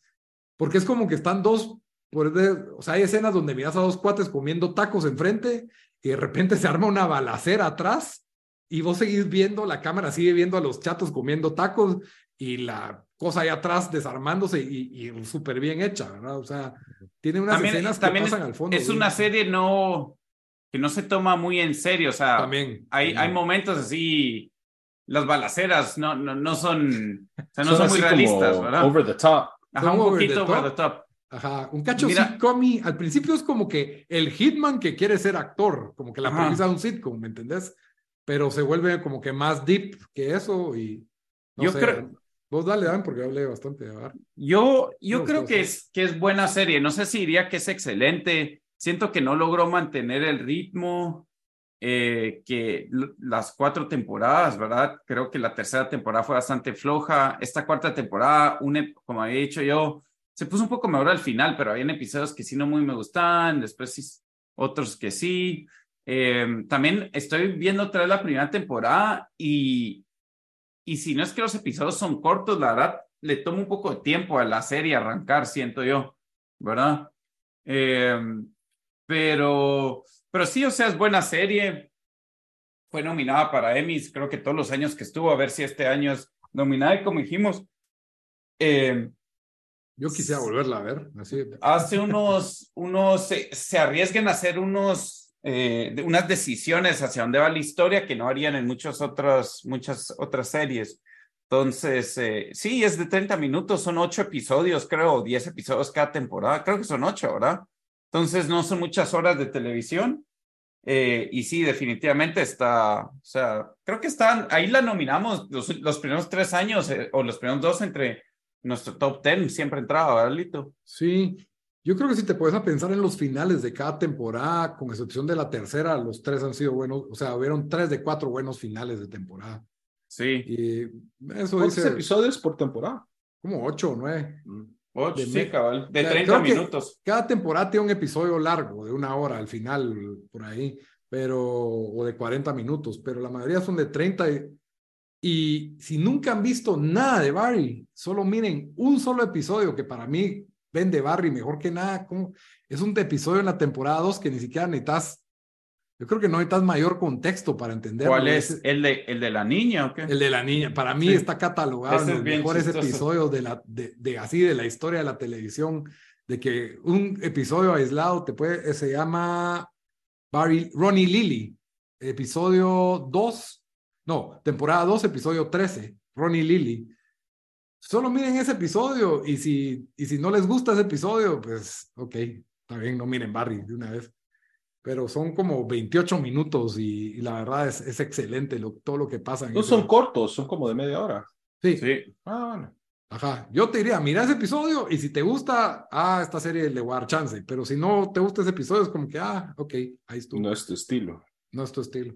S1: Porque es como que están dos, o sea, hay escenas donde miras a dos cuates comiendo tacos enfrente y de repente se arma una balacera atrás y vos seguís viendo, la cámara sigue viendo a los chatos comiendo tacos y la cosa ahí atrás desarmándose y, súper bien hecha, ¿verdad? O sea, tiene unas escenas que pasan al fondo.
S3: Es una serie no que no se toma muy en serio, o sea,
S1: también,
S3: hay, hay momentos así las balaceras no, no, no son, o sea, no son, muy realistas, ¿verdad?
S2: Over the top.
S3: Ajá, un poquito over the top.
S1: Ajá, un cacho sitcom al principio es como que el hitman que quiere ser actor, como que la premisa de un sitcom, ¿me entendés? Pero se vuelve como que más deep que eso y
S3: yo creo
S1: Vos dale, Dan, porque hablé bastante de
S3: Yo, yo creo que es, que es buena serie. No sé si diría que es excelente. Siento que no logró mantener el ritmo eh, que las cuatro temporadas, ¿verdad? Creo que la tercera temporada fue bastante floja. Esta cuarta temporada, como había dicho yo, se puso un poco mejor al final, pero había episodios que sí no muy me gustaban, después otros que sí. Eh, también estoy viendo otra vez la primera temporada y, y si no es que los episodios son cortos, la verdad, le toma un poco de tiempo a la serie arrancar, siento yo, ¿verdad? Eh, pero, pero sí, o sea, es buena serie. Fue nominada para Emmys, creo que todos los años que estuvo, a ver si este año es nominada. Y como dijimos, eh,
S1: yo quisiera volverla a ver. Así.
S3: Hace unos, unos se, se arriesguen a hacer unos, eh, unas decisiones hacia dónde va la historia que no harían en muchas otras, muchas otras series. Entonces, eh, sí, es de 30 minutos, son ocho episodios, creo, 10 episodios cada temporada. Creo que son ocho, ¿verdad? Entonces, no son muchas horas de televisión. Eh, y sí, definitivamente está, o sea, creo que están, ahí la nominamos los, los primeros tres años o los primeros dos entre nuestro top ten siempre entraba, ¿verdad, Lito?
S1: Sí, yo creo que si te puedes a pensar en los finales de cada temporada, con excepción de la tercera, los tres han sido buenos, o sea, hubieron tres de cuatro buenos finales de temporada.
S3: Sí.
S1: Y eso
S2: ¿Cuántos episodios por temporada?
S1: Como ocho o nueve.
S3: Mm. Ocho, sí, cabal, de 30 minutos.
S1: Cada temporada tiene un episodio largo, de una hora al final, por ahí, pero, o de 40 minutos, pero la mayoría son de 30 y si nunca han visto nada de Barry, solo miren un solo episodio que para mí vende Barry mejor que nada. como Es un episodio en la temporada 2 que ni siquiera necesitas, yo creo que no necesitas mayor contexto para entender.
S3: ¿Cuál es? ¿El de, ¿El de la niña o qué?
S1: El de la niña. Para mí está catalogado en los mejores episodios de, la, de, de, así de la historia de la televisión. De que un episodio aislado te puede, se llama Barry, Ronnie Lilly, episodio 2 no, temporada 2, episodio 13, Ronnie Lilly. Solo miren ese episodio y si, y si no les gusta ese episodio, pues ok, está bien, no miren Barry de una vez. Pero son como 28 minutos y, la verdad es, es excelente lo, todo lo que pasa.
S2: no son cortos, son como de media hora.
S1: Sí.
S3: Sí.
S1: Ah, Ajá, yo te diría, mira ese episodio y si te gusta, ah, esta serie le voy a dar chance, pero si no te gusta ese episodio es como que, ah, ok, ahí estuvo.
S2: No es tu estilo.
S1: No es tu estilo.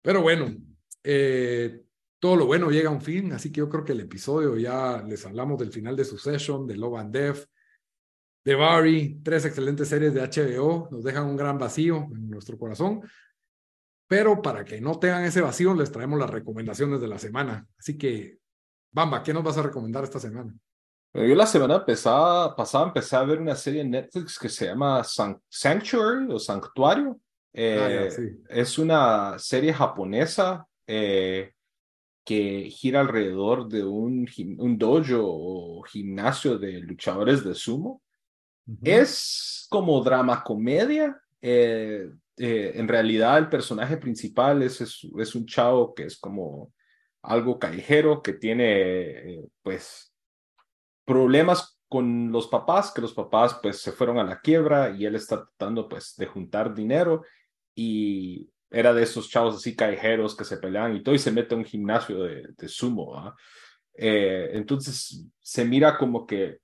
S1: Pero bueno, eh, todo lo bueno llega a un fin, así que yo creo que el episodio ya les hablamos del final de Succession, de Love and Death, de Barry, tres excelentes series de HBO, nos dejan un gran vacío en nuestro corazón. Pero para que no tengan ese vacío, les traemos las recomendaciones de la semana. Así que, Bamba, ¿qué nos vas a recomendar esta semana?
S2: Yo la semana pasada, pasada empecé a ver una serie en Netflix que se llama Sanctuary o Sanctuario. Eh, ah, es una serie japonesa eh, que gira alrededor de un, un dojo o gimnasio de luchadores de sumo. Es como drama comedia. Eh, eh, en realidad el personaje principal es, es, un chavo que es como algo callejero, que tiene pues problemas con los papás, que los papás pues se fueron a la quiebra y él está tratando pues de juntar dinero y era de esos chavos así callejeros que se pelean y todo y se mete a un gimnasio de, de sumo. Eh, entonces se mira como que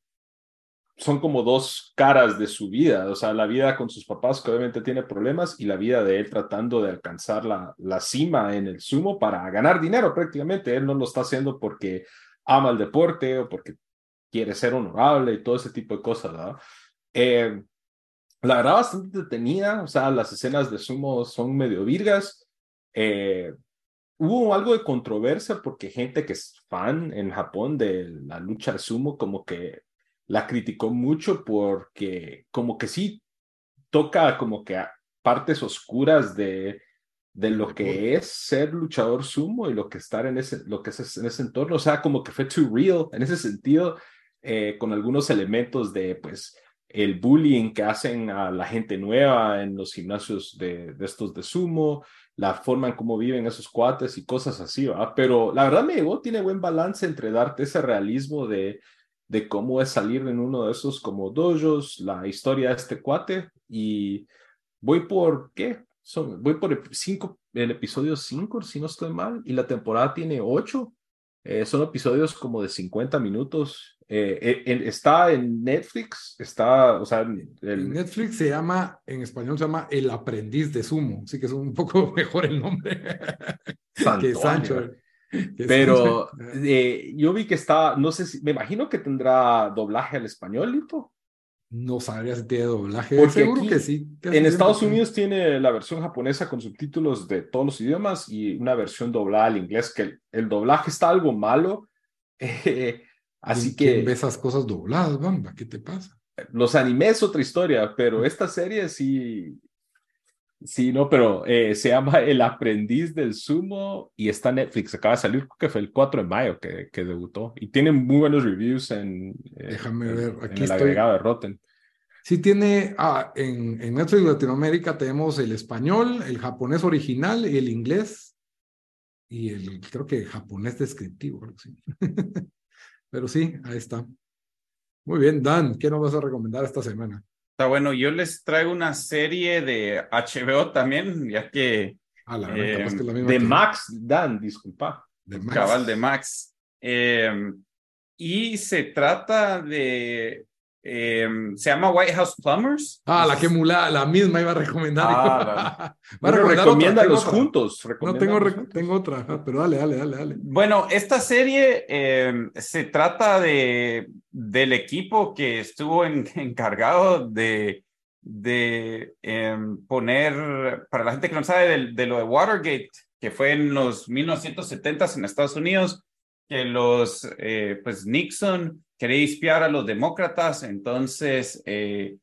S2: son como dos caras de su vida, o sea, la vida con sus papás que obviamente tiene problemas y la vida de él tratando de alcanzar la, la cima en el sumo para ganar dinero prácticamente. Él no lo está haciendo porque ama el deporte o porque quiere ser honorable y todo ese tipo de cosas. ¿verdad? Eh, la verdad bastante detenida, o sea, las escenas de sumo son medio virgas. Eh, hubo algo de controversia porque gente que es fan en Japón de la lucha de sumo como que la criticó mucho porque como que sí toca como que partes oscuras de, de lo que es ser luchador sumo y lo que estar en ese, lo que es en ese entorno, o sea, como que fue too real en ese sentido, eh, con algunos elementos de pues el bullying que hacen a la gente nueva en los gimnasios de, estos de sumo, la forma en cómo viven esos cuates y cosas así, ¿va? Pero la verdad me llegó, tiene buen balance entre darte ese realismo de, de cómo es salir en uno de esos como dojos, la historia de este cuate y voy por, ¿qué? Son, voy por cinco, el episodio 5, si no estoy mal, y la temporada tiene ocho. Eh, son episodios como de 50 minutos. Eh, está en Netflix, está, o sea,
S1: el... Netflix se llama, en español se llama El aprendiz de sumo, así que es un poco mejor el nombre que Sancho.
S2: Pero yo vi que está, no sé si, me imagino que tendrá doblaje al español, Lito.
S1: No sabría si tiene doblaje.
S2: Porque Seguro que sí. En Estados Unidos tiene la versión japonesa con subtítulos de todos los idiomas y una versión doblada al inglés, que el, doblaje está algo malo. así que.
S1: ves esas cosas dobladas, Bamba? ¿Qué te pasa?
S2: Los animes otra historia, pero esta serie sí. Sí, no, pero eh, se llama El aprendiz del sumo y está en Netflix. Acaba de salir, creo que fue el 4 de mayo que, que debutó. Y tiene muy buenos reviews en,
S1: eh, Déjame ver, aquí
S2: en el agregado de Rotten.
S1: Sí tiene, ah, en, en Netflix Latinoamérica tenemos el español, el japonés original y el inglés. Y el, creo que japonés descriptivo. Sí. pero sí, ahí está. Muy bien, Dan, ¿qué nos vas a recomendar esta semana?
S3: Está bueno, yo les traigo una serie de HBO también, ya que...
S2: Eh, de Max, Dan, disculpa.
S3: De Cabal de Max. Eh, y se trata de Em, se llama White House Plumbers.
S1: Ah, la que mula, la misma iba a recomendar.
S2: Ah, va a recomendar juntos.
S1: No tengo, tengo otra, pero dale, dale, dale, dale.
S3: Bueno, esta serie em, se trata de del equipo que estuvo encargado de, de em, poner, para la gente que no sabe, de, lo de Watergate, que fue en los 1970s en Estados Unidos, que los, eh, pues Nixon quería espiar a los demócratas, entonces eh,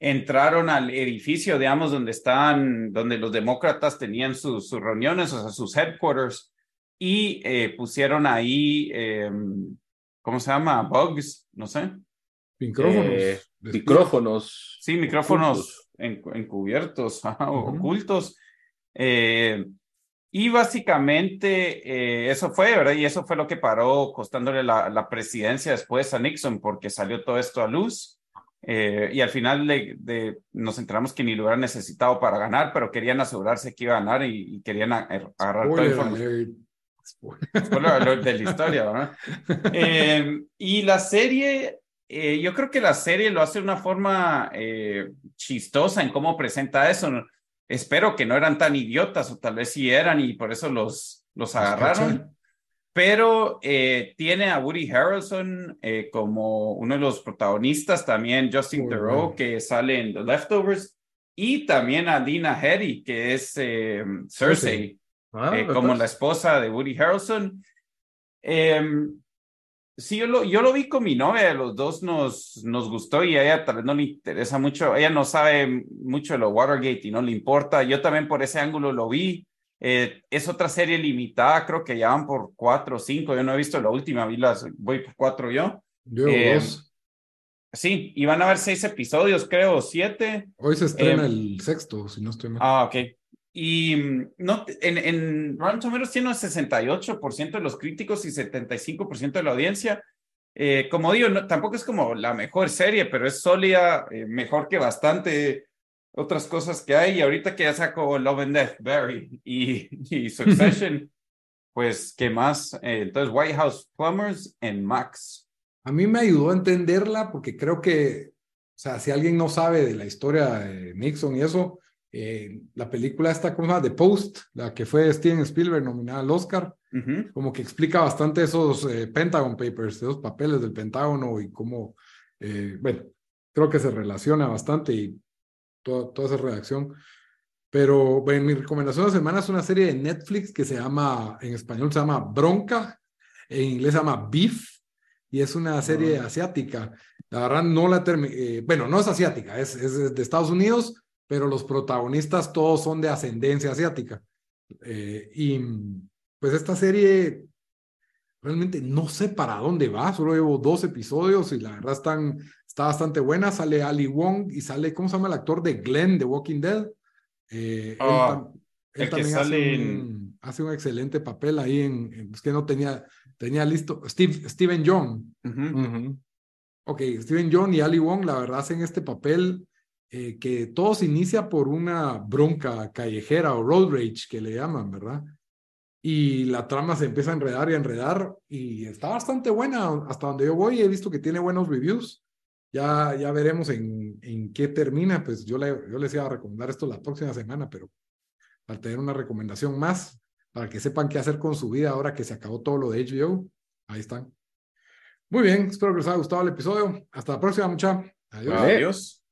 S3: entraron al edificio, digamos, donde estaban, donde los demócratas tenían sus, reuniones, o sea, sus headquarters, y eh, pusieron ahí, em, ¿cómo se llama? Bugs, no sé.
S2: Micrófonos. Eh, micrófonos.
S3: Sí, micrófonos encubiertos, ocultos. Y básicamente eh, eso fue, ¿verdad? Y eso fue lo que paró costándole la, la presidencia después a Nixon porque salió todo esto a luz. Eh, y al final de, nos enteramos que ni lo hubieran necesitado para ganar, pero querían asegurarse que iba a ganar y, querían agarrar todo el Spoiler de la historia, ¿verdad? Eh, y la serie, yo creo que la serie lo hace de una forma chistosa en cómo presenta eso espero que no eran tan idiotas o tal vez sí eran y por eso los, los agarraron. Pero eh, tiene a Woody Harrelson eh, como uno de los protagonistas, también Justin Theroux, que sale en The Leftovers, y también a Dina Heddy, que es eh, Cersei, ah, como la esposa de Woody Harrelson. Em, Sí, yo lo, yo lo vi con mi novia, los dos nos, nos gustó y a ella tal vez no le interesa mucho, ella no sabe mucho de lo Watergate y no le importa, yo también por ese ángulo lo vi, eh, es otra serie limitada, creo que ya van por cuatro o cinco, yo no he visto la última, vi las, voy por cuatro yo.
S1: Yo eh, dos.
S3: Sí, y van a haber seis episodios, creo, siete.
S1: Hoy se estrena eh, el sexto, si no estoy mal.
S3: Ah, ok. Y mm, no, en, en Rotten Tomatoes tiene un 68% de los críticos y 75% de la audiencia. Eh, como digo, tampoco es como la mejor serie, pero es sólida, eh, mejor que bastante otras cosas que hay. Y ahorita que ya sacó Love and Death, Barry y, y Succession, pues, ¿qué más? Eh, entonces, White House Plumbers en Max.
S1: A mí me ayudó a entenderla porque creo que, o sea, si alguien no sabe de la historia de Nixon y eso, eh, la película esta, ¿cómo se llama? The Post, la que fue Steven Spielberg nominada al Oscar, como que explica bastante esos eh, Pentagon Papers, esos papeles del Pentágono y cómo, eh, bueno, creo que se relaciona bastante y toda, toda esa redacción. Pero bueno, mi recomendación de la semana es una serie de Netflix que se llama, en español se llama Bronca, en inglés se llama Beef, y es una serie ah. asiática. La verdad no la terminé, bueno, no es asiática, es, es de Estados Unidos, pero los protagonistas todos son de ascendencia asiática. Eh, y pues esta serie realmente no sé para dónde va, solo llevo dos episodios y la verdad están, está bastante buena. Sale Ali Wong y sale, ¿cómo se llama el actor de Glenn de Walking Dead? Eh, él, ah, también hace, un, excelente papel ahí en, es que no tenía, tenía listo, Steve, Steven Young. Ok, Steven Young y Ali Wong, la verdad hacen este papel eh, que todo se inicia por una bronca callejera o road rage que le llaman, ¿verdad? y la trama se empieza a enredar y a enredar y está bastante buena. Hasta donde yo voy he visto que tiene buenos reviews. Ya, ya veremos en, en qué termina. Pues yo, le, yo les iba a recomendar esto la próxima semana, pero para tener una recomendación más, para que sepan qué hacer con su vida ahora que se acabó todo lo de HBO. Ahí están. Muy bien, espero que les haya gustado el episodio. Hasta la próxima, mucha.
S2: Adiós. Adiós.